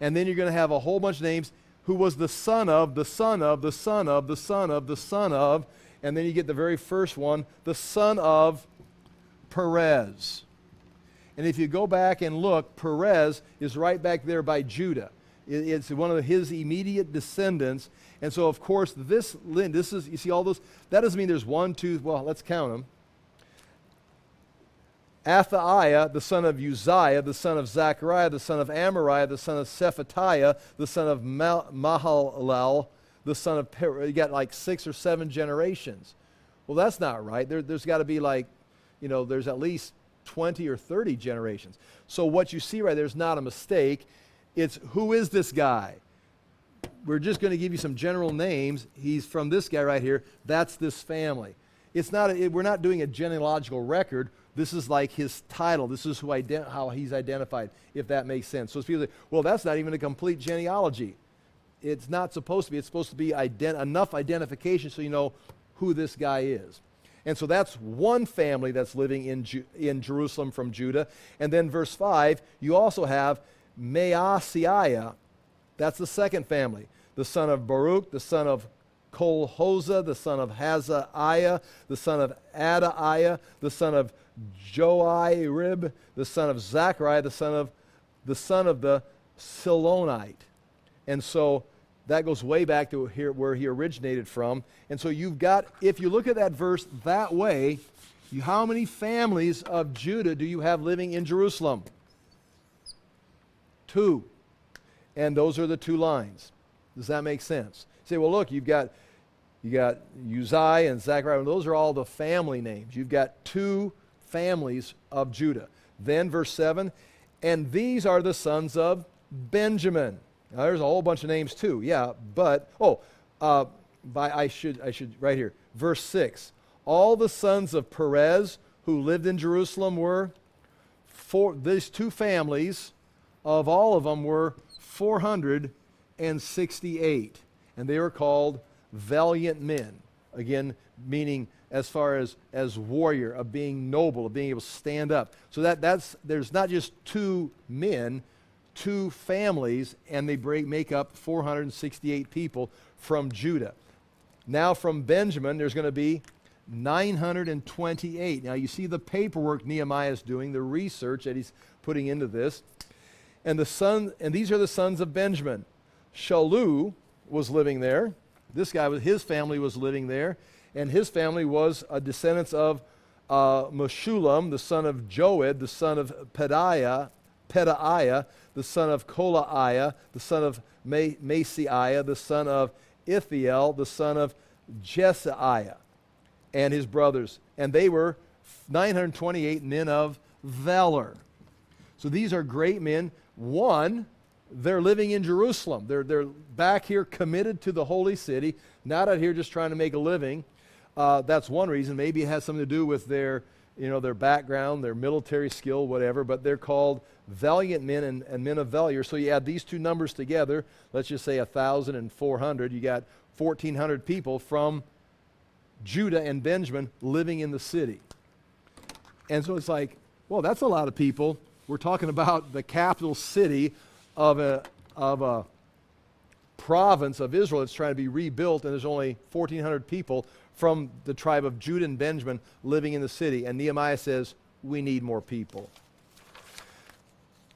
and then you're going to have a whole bunch of names who was the son of, the son of, the son of, the son of, the son of, and then you get the very first one, the son of Perez. And if you go back and look, Perez is right back there by Judah. It's one of his immediate descendants. And so, of course, this, this is, you see all those, that doesn't mean there's one, two, well, let's count them. Athaiah, the son of Uzziah, the son of Zechariah, the son of Amariah, the son of Shephatiah, the son of Mahalalel, the son of. You got like six or seven generations. Well, that's not right. There, there's got to be like you know, there's at least 20 or 30 generations. So what you see right there is not a mistake. It's who is this guy? We're just going to give you some general names. He's from this guy right here. That's this family. It's not a, it, we're not doing a genealogical record. This is like his title. This is who ident- how he's identified, if that makes sense. So people say, well, that's not even a complete genealogy. It's not supposed to be. It's supposed to be ident- enough identification so you know who this guy is. And so that's one family that's living in, Ju- in Jerusalem from Judah. And then verse 5, you also have Maaseiah. That's the second family. The son of Baruch, the son of Colhozeh, the son of Hazaiah, the son of Adaiah, the son of Joiarib, the son of Zechariah, the son of the son of the Shilonite. And so that goes way back to here, where he originated from. And so you've got, if you look at that verse that way, you, how many families of Judah do you have living in Jerusalem? Two. And those are the two lines. Does that make sense? You say, well, look, you've got you got Uzziah and Zechariah. And those are all the family names. You've got two families of Judah. Then verse 7, and these are the sons of Benjamin. Now, there's a whole bunch of names too, yeah, but, oh, uh, by, I should, I should, right here, verse 6. All the sons of Perez who lived in Jerusalem were, four, these two families of all of them were 468. And they were called valiant men. Again, meaning as far as, as warrior, of being noble, of being able to stand up. So that, that's, there's not just two men, two families, and they break, make up 468 people from Judah. Now from Benjamin, there's going to be 928. Now you see the paperwork Nehemiah is doing, the research that he's putting into this. And the son, and these are the sons of Benjamin. Sallu was living there. This guy was his family was living there and his family was a descendants of uh, Meshullam, the son of Joed, the son of Pedaiah, Pedaiah, the son of Kolaiah, the son of Maaseiah, the son of Ithiel, the son of Jeshaiah, and his brothers. And they were 928 men of valor. So these are great men. One, they're living in Jerusalem. They're, they're back here committed to the holy city, not out here just trying to make a living. Uh, that's one reason. Maybe it has something to do with their, you know, their background, their military skill, whatever. But they're called valiant men and, and men of valor. So you add these two numbers together. Let's just say 1,000 and 400. You got 1,400 people from Judah and Benjamin living in the city. And so it's like, well, that's a lot of people. We're talking about the capital city of a, of a province of Israel that's trying to be rebuilt, and there's only 1,400 people from the tribe of Judah and Benjamin living in the city. And Nehemiah says, We need more people.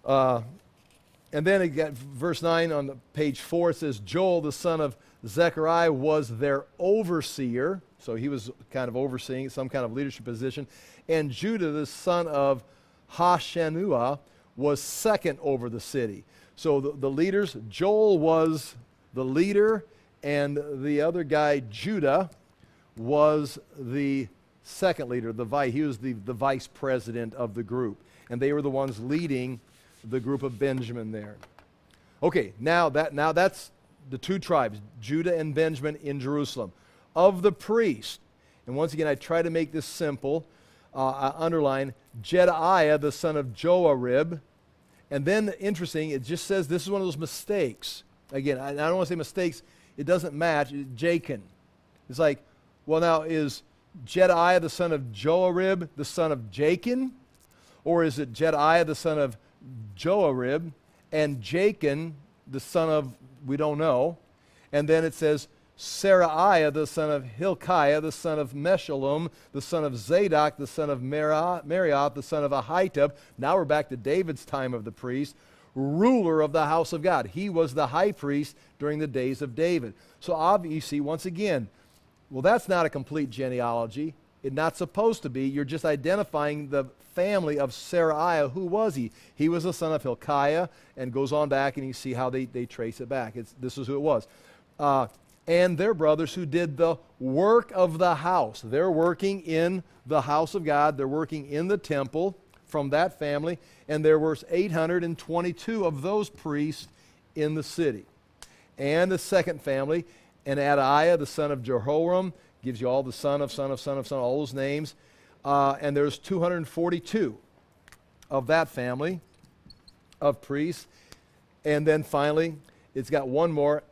Uh, and then again, verse 9 on page 4 says, Joel, the son of Zechariah, was their overseer. So he was kind of overseeing some kind of leadership position. And Judah, the son of Hashanuah, was second over the city. So the, the leaders, Joel was the leader, and the other guy, Judah, was the second leader, the vice. He was the, the vice president of the group. And they were the ones leading the group of Benjamin there. Okay, now that now that's the two tribes, Judah and Benjamin in Jerusalem. Of the priest, and once again I try to make this simple. Uh, I underline Jedaiah, the son of Joiarib. And then interesting, it just says this is one of those mistakes. Again, I, I don't want to say mistakes, it doesn't match. Jachin. It's like well, now, is Jedaiah the son of Joiarib the son of Jachin? Or is it Jedaiah the son of Joiarib and Jachin the son of, we don't know. And then it says, Seraiah the son of Hilkiah, the son of Meshullam, the son of Zadok, the son of Meraioth, the son of Ahitub. Now we're back to David's time of the priest, ruler of the house of God. He was the high priest during the days of David. So obviously, once again, well, that's not a complete genealogy. It's not supposed to be. You're just identifying the family of Seraiah. Who was he? He was the son of Hilkiah, and goes on back, and you see how they, they trace it back. It's, this is who it was. Uh, and their brothers who did the work of the house. They're working in the house of God, they're working in the temple from that family, and there were 822 of those priests in the city. And the second family, and Adaiah, the son of Jeroham, gives you all the son of, son of, son of, son, all those names. Uh, and there's 242 of that family of priests. And then finally, it's got one more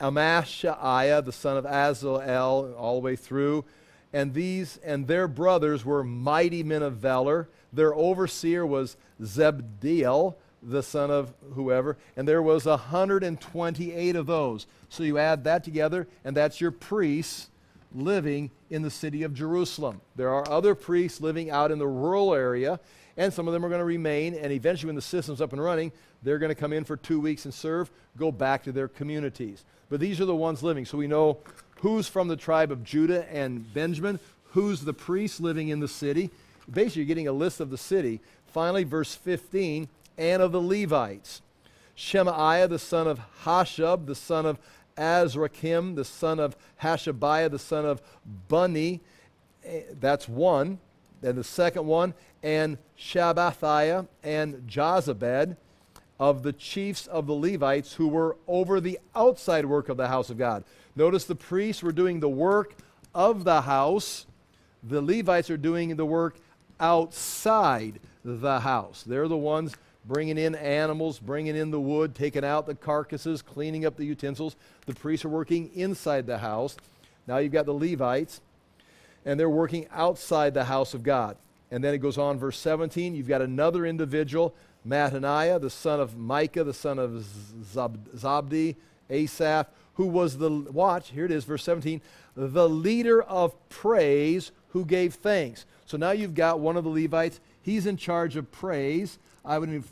Amashaiah, the son of Azelel, all the way through. And these and their brothers were mighty men of valor. Their overseer was Zebdiel, the son of whoever, and there was 128 of those. So you add that together, and that's your priests living in the city of Jerusalem. There are other priests living out in the rural area, and some of them are going to remain, and eventually, when the system's up and running, they're going to come in for two weeks and serve, go back to their communities. But these are the ones living. So we know who's from the tribe of Judah and Benjamin, who's the priest living in the city. Basically, you're getting a list of the city. Finally, verse 15 and of the Levites. Shemaiah, the son of Hashub, the son of Azrikam, the son of Hashabiah, the son of Bunni. Eh, that's one. And the second one, and Shabbathiah and Jozabad. of the chiefs of the Levites who were over the outside work of the house of God. Notice the priests were doing the work of the house, the Levites are doing the work outside the house. They're the ones bringing in animals, bringing in the wood, taking out the carcasses, cleaning up the utensils. The priests are working inside the house. Now you've got the Levites, and they're working outside the house of God. And then it goes on, verse 17. You've got another individual, Mattaniah, the son of Micah, the son of Zabdi, Asaph, who was the, watch, here it is, verse 17, the leader of praise who gave thanks. So now you've got one of the Levites. He's in charge of praise. I would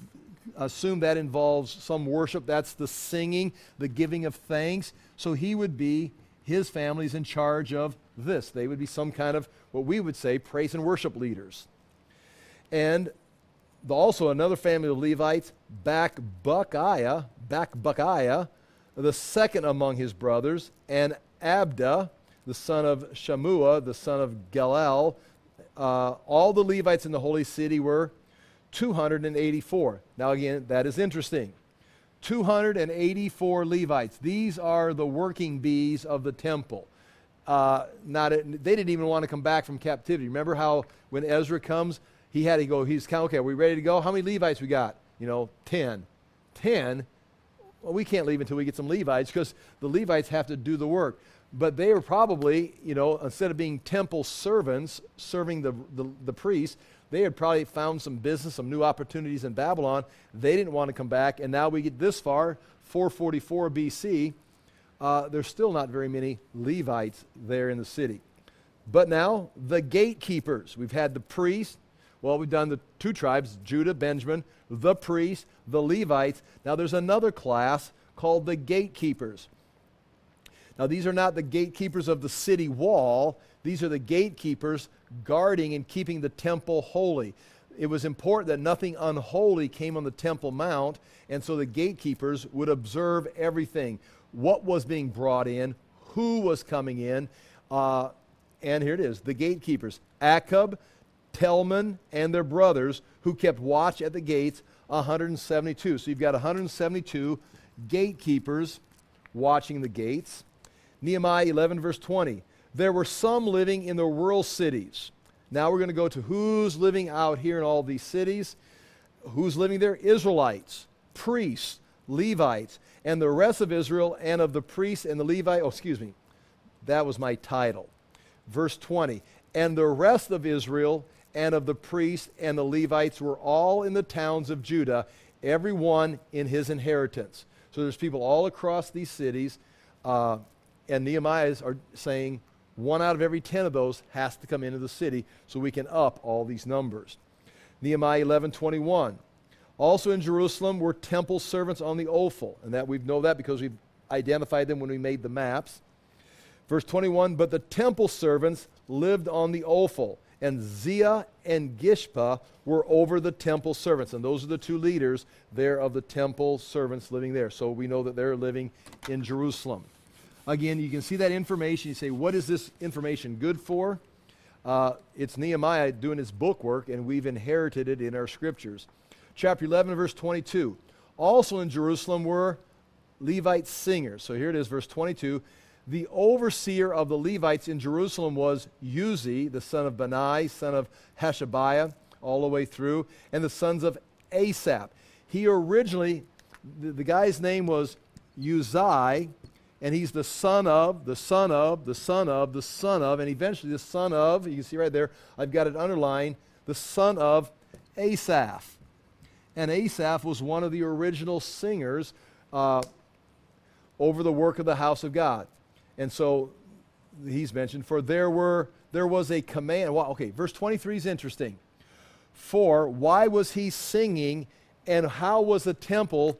assume that involves some worship. That's the singing, the giving of thanks. So he would be, his family's in charge of this. They would be some kind of what we would say praise and worship leaders. And also another family of Levites, Bakbukiah, Bakbukiah, the second among his brothers, and Abda, the son of Shammua, the son of Galal. Uh, all the Levites in the holy city were 284. Now, again, that is interesting. 284 Levites. These are the working bees of the temple. Uh, not a, they didn't even want to come back from captivity. Remember how when Ezra comes, he had to go, he's kind of, okay, are we ready to go? How many Levites we got? You know, 10. 10? Well, we can't leave until we get some Levites because the Levites have to do the work. But they were probably, you know, instead of being temple servants serving the, the, the priests, they had probably found some business, some new opportunities in Babylon. They didn't want to come back. And now we get this far, 444 BC. Uh, there's still not very many Levites there in the city. But now, the gatekeepers. We've had the priests. Well, we've done the two tribes Judah, Benjamin, the priests, the Levites. Now, there's another class called the gatekeepers. Now, these are not the gatekeepers of the city wall, these are the gatekeepers guarding and keeping the temple holy. It was important that nothing unholy came on the Temple Mount, and so the gatekeepers would observe everything what was being brought in, who was coming in. Uh, and here it is the gatekeepers Akkub, Talmon, and their brothers who kept watch at the gates, 172. So you've got 172 gatekeepers watching the gates. Nehemiah 11, verse 20. There were some living in the rural cities. Now we're going to go to who's living out here in all these cities. Who's living there? Israelites, priests, Levites, and the rest of Israel and of the priests and the Levite. Oh, excuse me. That was my title. Verse 20. And the rest of Israel and of the priests and the Levites were all in the towns of Judah, every one in his inheritance. So there's people all across these cities, uh, and Nehemiah's are saying one out of every ten of those has to come into the city so we can up all these numbers. Nehemiah 11:21. Also in Jerusalem were temple servants on the Ophel, and that we know that because we've identified them when we made the maps. Verse 21, but the temple servants lived on the Ophel and Zia and Gishpa were over the temple servants. And those are the two leaders there of the temple servants living there. So we know that they're living in Jerusalem. Again, you can see that information. You say, what is this information good for? Uh, it's Nehemiah doing his book work, and we've inherited it in our scriptures. Chapter 11, verse 22. Also in Jerusalem were Levite singers. So here it is, verse 22 the overseer of the Levites in Jerusalem was Uzzi, the son of Benai, son of Hashabiah, all the way through, and the sons of Asaph. He originally, the, the guy's name was Uzzi, and he's the son of, the son of, the son of, the son of, and eventually the son of, you can see right there, I've got it underlined, the son of Asaph. And Asaph was one of the original singers uh, over the work of the house of God. And so he's mentioned, for there were there was a command. Well, okay, verse 23 is interesting. For why was he singing and how was the temple,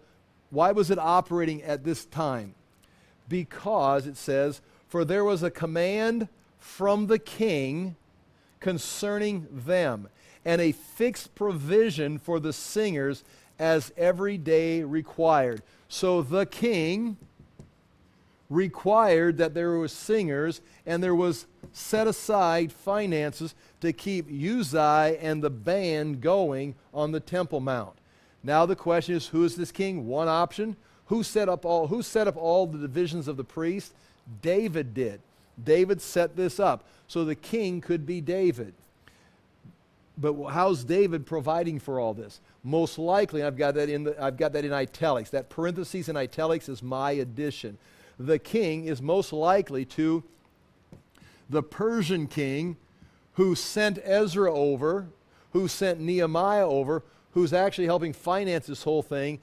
why was it operating at this time? Because it says, for there was a command from the king concerning them, and a fixed provision for the singers as every day required. So the king, required that there were singers and there was set aside finances to keep Uzziah and the band going on the Temple Mount. Now the question is, who is this king? One option. Who set up all, who set up all the divisions of the priest? David did. David set this up. So the king could be David. But how's David providing for all this? Most likely, I've got that in, the, I've got that in italics. That parenthesis in italics is my addition. The king is most likely to the Persian king who sent Ezra over, who sent Nehemiah over, who's actually helping finance this whole thing.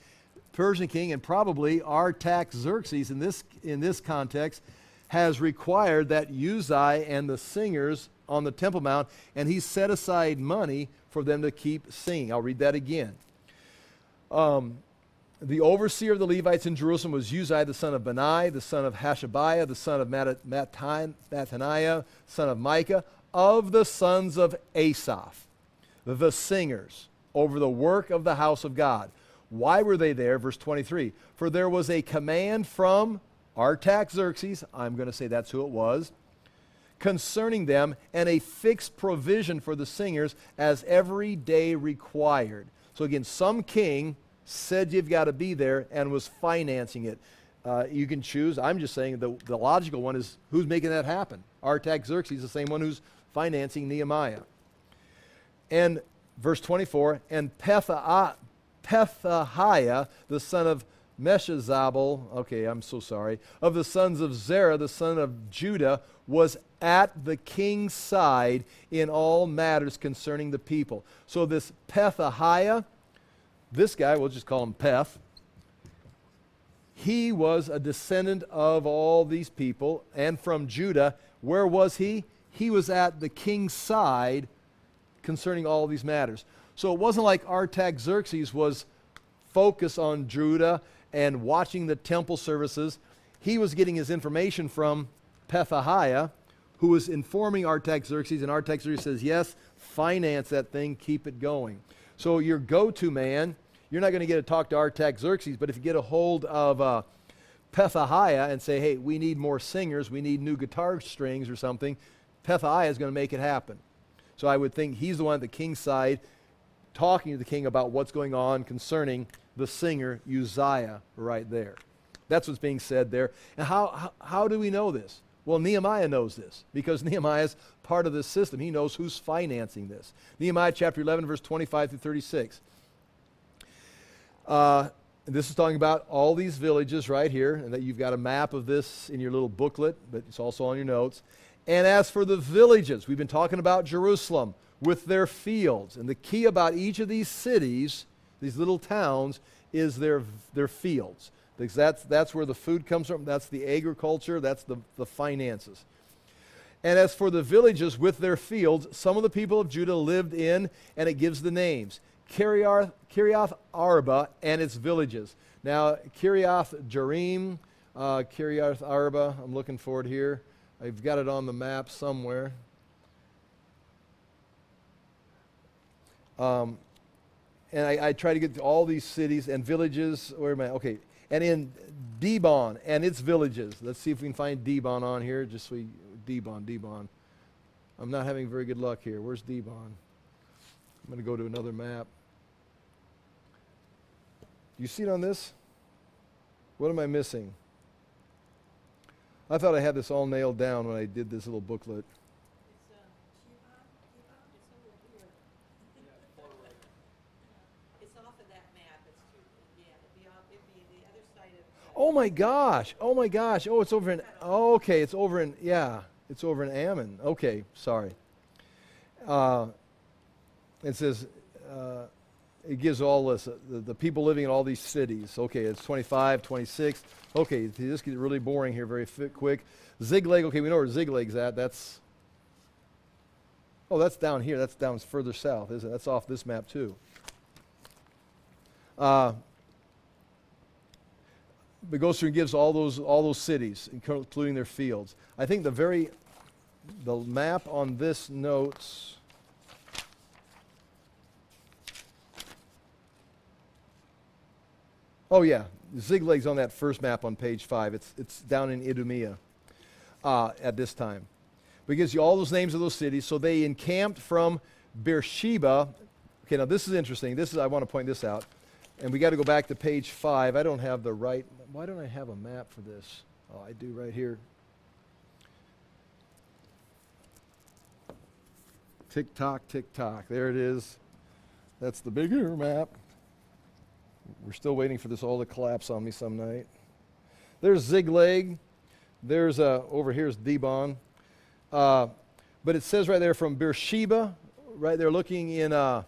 Persian king and probably Artaxerxes in this, in this context has required that Uzziah and the singers on the Temple Mount, and he set aside money for them to keep singing. I'll read that again. Um, the overseer of the Levites in Jerusalem was Uzziah the son of Benai, the son of Hashabiah, the son of Mattaniah, son of Micah, of the sons of Asaph, the singers, over the work of the house of God. Why were they there? Verse 23. For there was a command from Artaxerxes, I'm going to say that's who it was, concerning them, and a fixed provision for the singers as every day required. So again, some king said you've got to be there and was financing it. Uh, you can choose. I'm just saying the, the logical one is who's making that happen? Artaxerxes, the same one who's financing Nehemiah. And verse 24, and Pethahiah, the son of Meshezabel, okay, I'm so sorry, of the sons of Zerah, the son of Judah, was at the king's side in all matters concerning the people. So this Pethahiah, this guy, we'll just call him Peth, he was a descendant of all these people and from Judah. Where was he? He was at the king's side concerning all these matters. So it wasn't like Artaxerxes was focused on Judah and watching the temple services, he was getting his information from Pethahiah, who was informing Artaxerxes, and Artaxerxes says, Yes, finance that thing, keep it going. So, your go to man, you're not going to get to talk to Artaxerxes, but if you get a hold of uh, Pethahiah and say, Hey, we need more singers, we need new guitar strings or something, Pethahiah is going to make it happen. So, I would think he's the one at the king's side talking to the king about what's going on concerning the singer Uzziah right there. That's what's being said there. And how, how, how do we know this? Well, Nehemiah knows this because <laughs> Nehemiah is part of this system. He knows who's financing this. Nehemiah chapter 11, verse 25 through 36. Uh, this is talking about all these villages right here, and that you've got a map of this in your little booklet, but it's also on your notes. And as for the villages, we've been talking about Jerusalem with their fields. And the key about each of these cities these little towns, is their, their fields. Because that's, that's where the food comes from, that's the agriculture, that's the, the finances. And as for the villages with their fields, some of the people of Judah lived in, and it gives the names Kiriath, Kiriath Arba and its villages. Now, Kiriath Jearim, uh, Kiriath Arba, I'm looking for it here. I've got it on the map somewhere. Um, and I, I try to get to all these cities and villages. Where am I? Okay. And in Dibon and its villages. Let's see if we can find Dibon on here. Just so we, Dibon, Dibon. I'm not having very good luck here. Where's Dibon? I'm going to go to another map. Do you see it on this? What am I missing? I thought I had this all nailed down when I did this little booklet. Oh my gosh. Oh my gosh. Oh, it's over in, oh, okay, it's over in, yeah, it's over in Ammon. Okay, sorry. Uh, it says, uh, it gives all this, uh, the, the, people living in all these cities. Okay, it's 25, 26. Okay, this gets really boring here very fit, quick. Ziklag, okay, we know where Ziklag's at. That's, oh, that's down here. That's down further south, isn't it? That's off this map, too. Uh, but goes through and gives all those all those cities, including their fields. I think the very the map on this notes. Oh yeah, Ziklag's on that first map on page five. It's it's down in Idumea uh, at this time. But it gives you all those names of those cities. So they encamped from Beersheba. Okay, now this is interesting. This is I want to point this out. And we got to go back to page five. I don't have the right. Why don't I have a map for this? Oh, I do right here. Tick tock, tick tock. There it is. That's the bigger map. We're still waiting for this all to collapse on me some night. There's Ziklag. There's uh, over here's Dibon. Uh, but it says right there from Beersheba, right there looking in. Uh,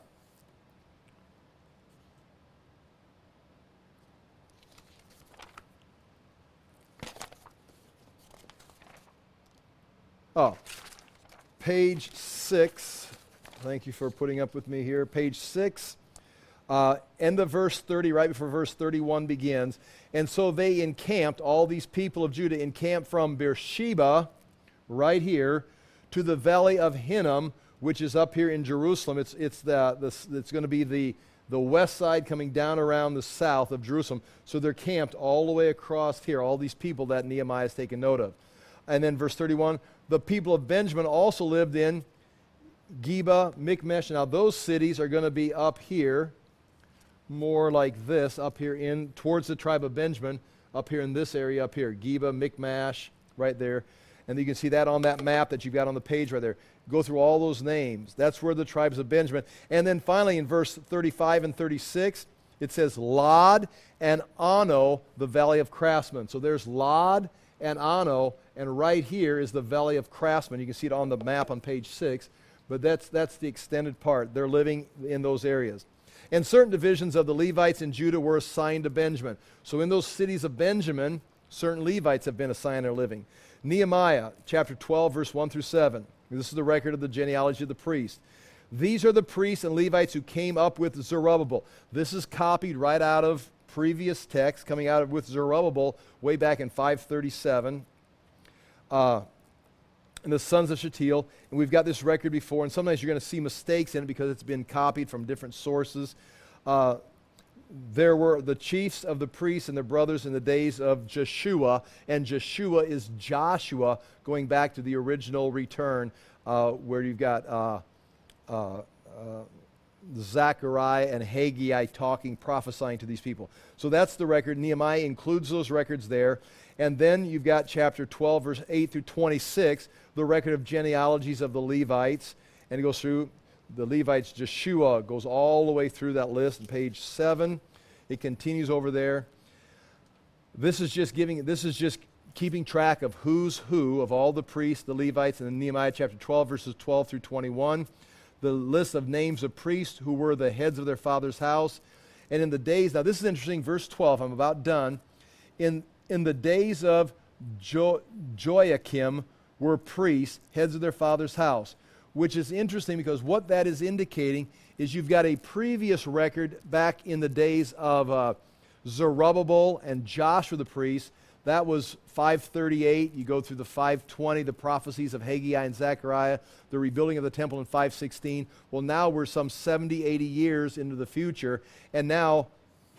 oh, page six. Thank you for putting up with me here. Page six. Uh, end of verse 30, right before verse 31 begins. And so they encamped, all these people of Judah encamped from Beersheba, right here, to the valley of Hinnom, which is up here in Jerusalem. It's, it's, the, the, it's going to be the, the west side coming down around the south of Jerusalem. So they're camped all the way across here, all these people that Nehemiah has taken note of. And then verse 31 the people of Benjamin also lived in Geba, Michmash. Now, those cities are going to be up here more like this up here in towards the tribe of Benjamin, up here in this area up here, Geba, Michmash, right there. And you can see that on that map that you've got on the page right there. Go through all those names. That's where the tribes of Benjamin. And then finally in verse 35 and 36, it says Lod and Ono, the valley of craftsmen. So there's Lod and Ono, and right here is the valley of craftsmen. You can see it on the map on page 6, but that's, that's the extended part. They're living in those areas. And certain divisions of the Levites in Judah were assigned to Benjamin. So in those cities of Benjamin, certain Levites have been assigned their living. Nehemiah chapter 12, verse 1 through 7. This is the record of the genealogy of the priests. These are the priests and Levites who came up with Zerubbabel. This is copied right out of previous text, coming out of with Zerubbabel way back in 537. Uh, and the sons of Shealtiel. And we've got this record before, and sometimes you're going to see mistakes in it because it's been copied from different sources. Uh, there were the chiefs of the priests and their brothers in the days of Joshua, and Joshua is Joshua, going back to the original return, uh, where you've got uh, uh, uh Zechariah and Haggai talking, prophesying to these people. So that's the record. Nehemiah includes those records there. And then you've got chapter 12, verse 8 through 26, the record of genealogies of the Levites. And it goes through the Levites, Jeshua goes all the way through that list. And page 7, it continues over there. This is just giving, this is just keeping track of who's who of all the priests, the Levites, and Nehemiah chapter 12, verses 12 through 21. The list of names of priests who were the heads of their father's house. And in the days, now this is interesting, verse 12, I'm about done. In, in the days of jo- Joiakim were priests, heads of their father's house, which is interesting because what that is indicating is you've got a previous record back in the days of uh, Zerubbabel and Joshua the priest. That was 538. You go through the 520, the prophecies of Haggai and Zechariah, the rebuilding of the temple in 516. Well, now we're some 70, 80 years into the future, and now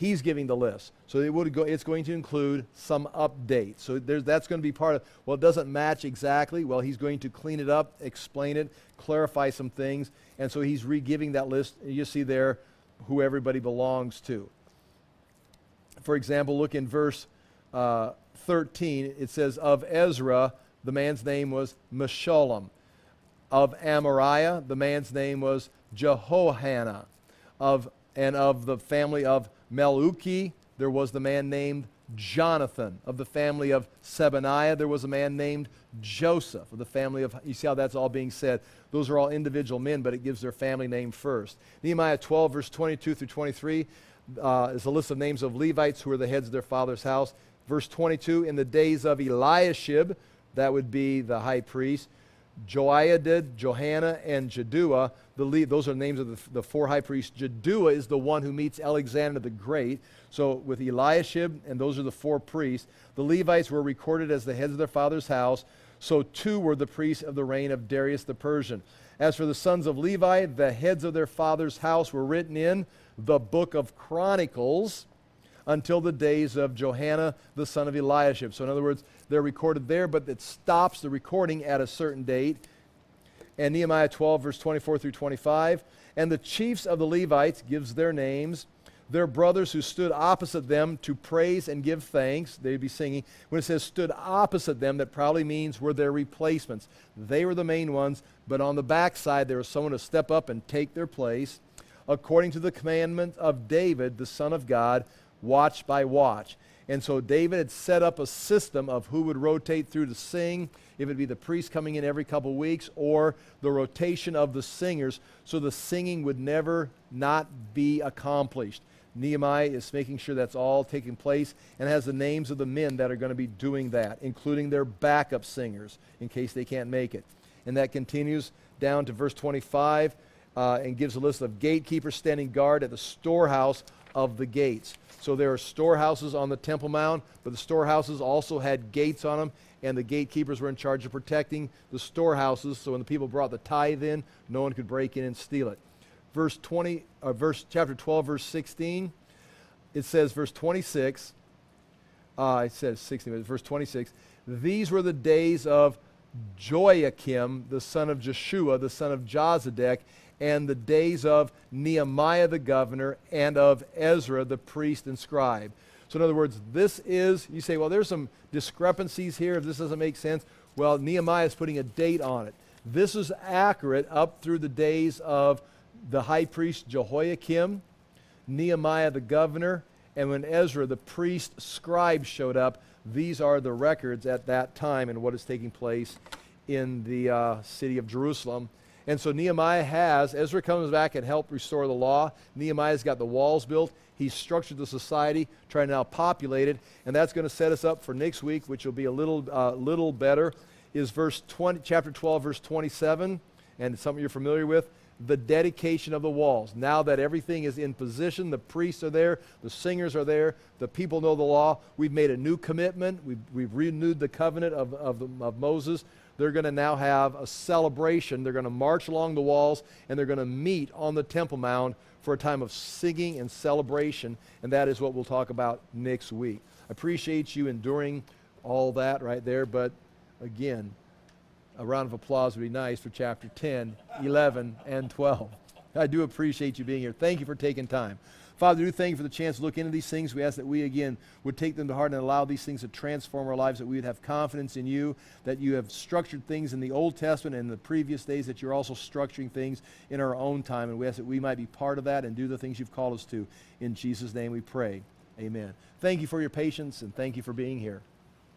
he's giving the list. So it would go, it's going to include some updates. So that's going to be part of, well, it doesn't match exactly. Well, he's going to clean it up, explain it, clarify some things. And so he's re-giving that list. You see there who everybody belongs to. For example, look in verse uh, 13. It says, Of Ezra, the man's name was Meshullam. Of Amariah, the man's name was Jehohanan. Of, and of the family of Malluki, there was the man named Jonathan. Of the family of Sebaniah, there was a man named Joseph. Of the family of, you see how that's all being said. Those are all individual men, but it gives their family name first. Nehemiah 12, verse 22 through 23 uh, is a list of names of Levites who were the heads of their father's house. Verse 22, in the days of Eliashib, that would be the high priest, Joiada, Johanan, and Jaddua. The lead, those are names of the, the four high priests. Jaddua is the one who meets Alexander the Great. So with Eliashib, and those are the four priests, the Levites were recorded as the heads of their father's house. So two were the priests of the reign of Darius the Persian. As for the sons of Levi, the heads of their father's house were written in the book of Chronicles until the days of Johanan, the son of Eliashib. So, in other words, they're recorded there, but it stops the recording at a certain date. And Nehemiah 12, verse 24 through 25. And the chiefs of the Levites gives their names. their brothers who stood opposite them to praise and give thanks. They'd be singing. When it says stood opposite them, that probably means were their replacements. They were the main ones, but on the backside, there was someone to step up and take their place. According to the commandment of David, the Son of God, watch by watch. And so David had set up a system of who would rotate through to sing, if it'd be the priest coming in every couple weeks, or the rotation of the singers, so the singing would never not be accomplished. Nehemiah is making sure that's all taking place and has the names of the men that are going to be doing that, including their backup singers in case they can't make it. And that continues down to verse 25 uh, and gives a list of gatekeepers standing guard at the storehouse of the gates. So there are storehouses on the Temple Mount, but the storehouses also had gates on them, and the gatekeepers were in charge of protecting the storehouses. So when the people brought the tithe in, no one could break in and steal it. Verse 20, uh, verse chapter 12, verse 16. It says, verse 26. Uh, it says 16, but verse 26. These were the days of Joiakim, the son of Jeshua, the son of Jozadak, and the days of Nehemiah the governor and of Ezra the priest and scribe. So, in other words, this is, you say, well, there's some discrepancies here if this doesn't make sense. Well, Nehemiah is putting a date on it. This is accurate up through the days of the high priest Jehoiakim, Nehemiah the governor, and when Ezra the priest scribe showed up. These are the records at that time and what is taking place in the uh, city of Jerusalem. And so Nehemiah has, Ezra comes back and helped restore the law. Nehemiah's got the walls built. He's structured the society, trying to now populate it. And that's going to set us up for next week, which will be a little, uh, little better, is verse 20, chapter 12, verse 27, and something you're familiar with the dedication of the walls. Now that everything is in position, the priests are there, the singers are there, the people know the law. We've made a new commitment. We've, we've renewed the covenant of, of, of Moses they're going to now have a celebration. They're going to march along the walls and they're going to meet on the Temple Mount for a time of singing and celebration. And that is what we'll talk about next week. I appreciate you enduring all that right there. But again, a round of applause would be nice for chapter 10, 11, and 12. I do appreciate you being here. Thank you for taking time. Father, we do thank you for the chance to look into these things. We ask that we, again, would take them to heart and allow these things to transform our lives, that we would have confidence in you, that you have structured things in the Old Testament and the previous days, that you're also structuring things in our own time. And we ask that we might be part of that and do the things you've called us to. In Jesus' name we pray. Amen. Thank you for your patience and thank you for being here.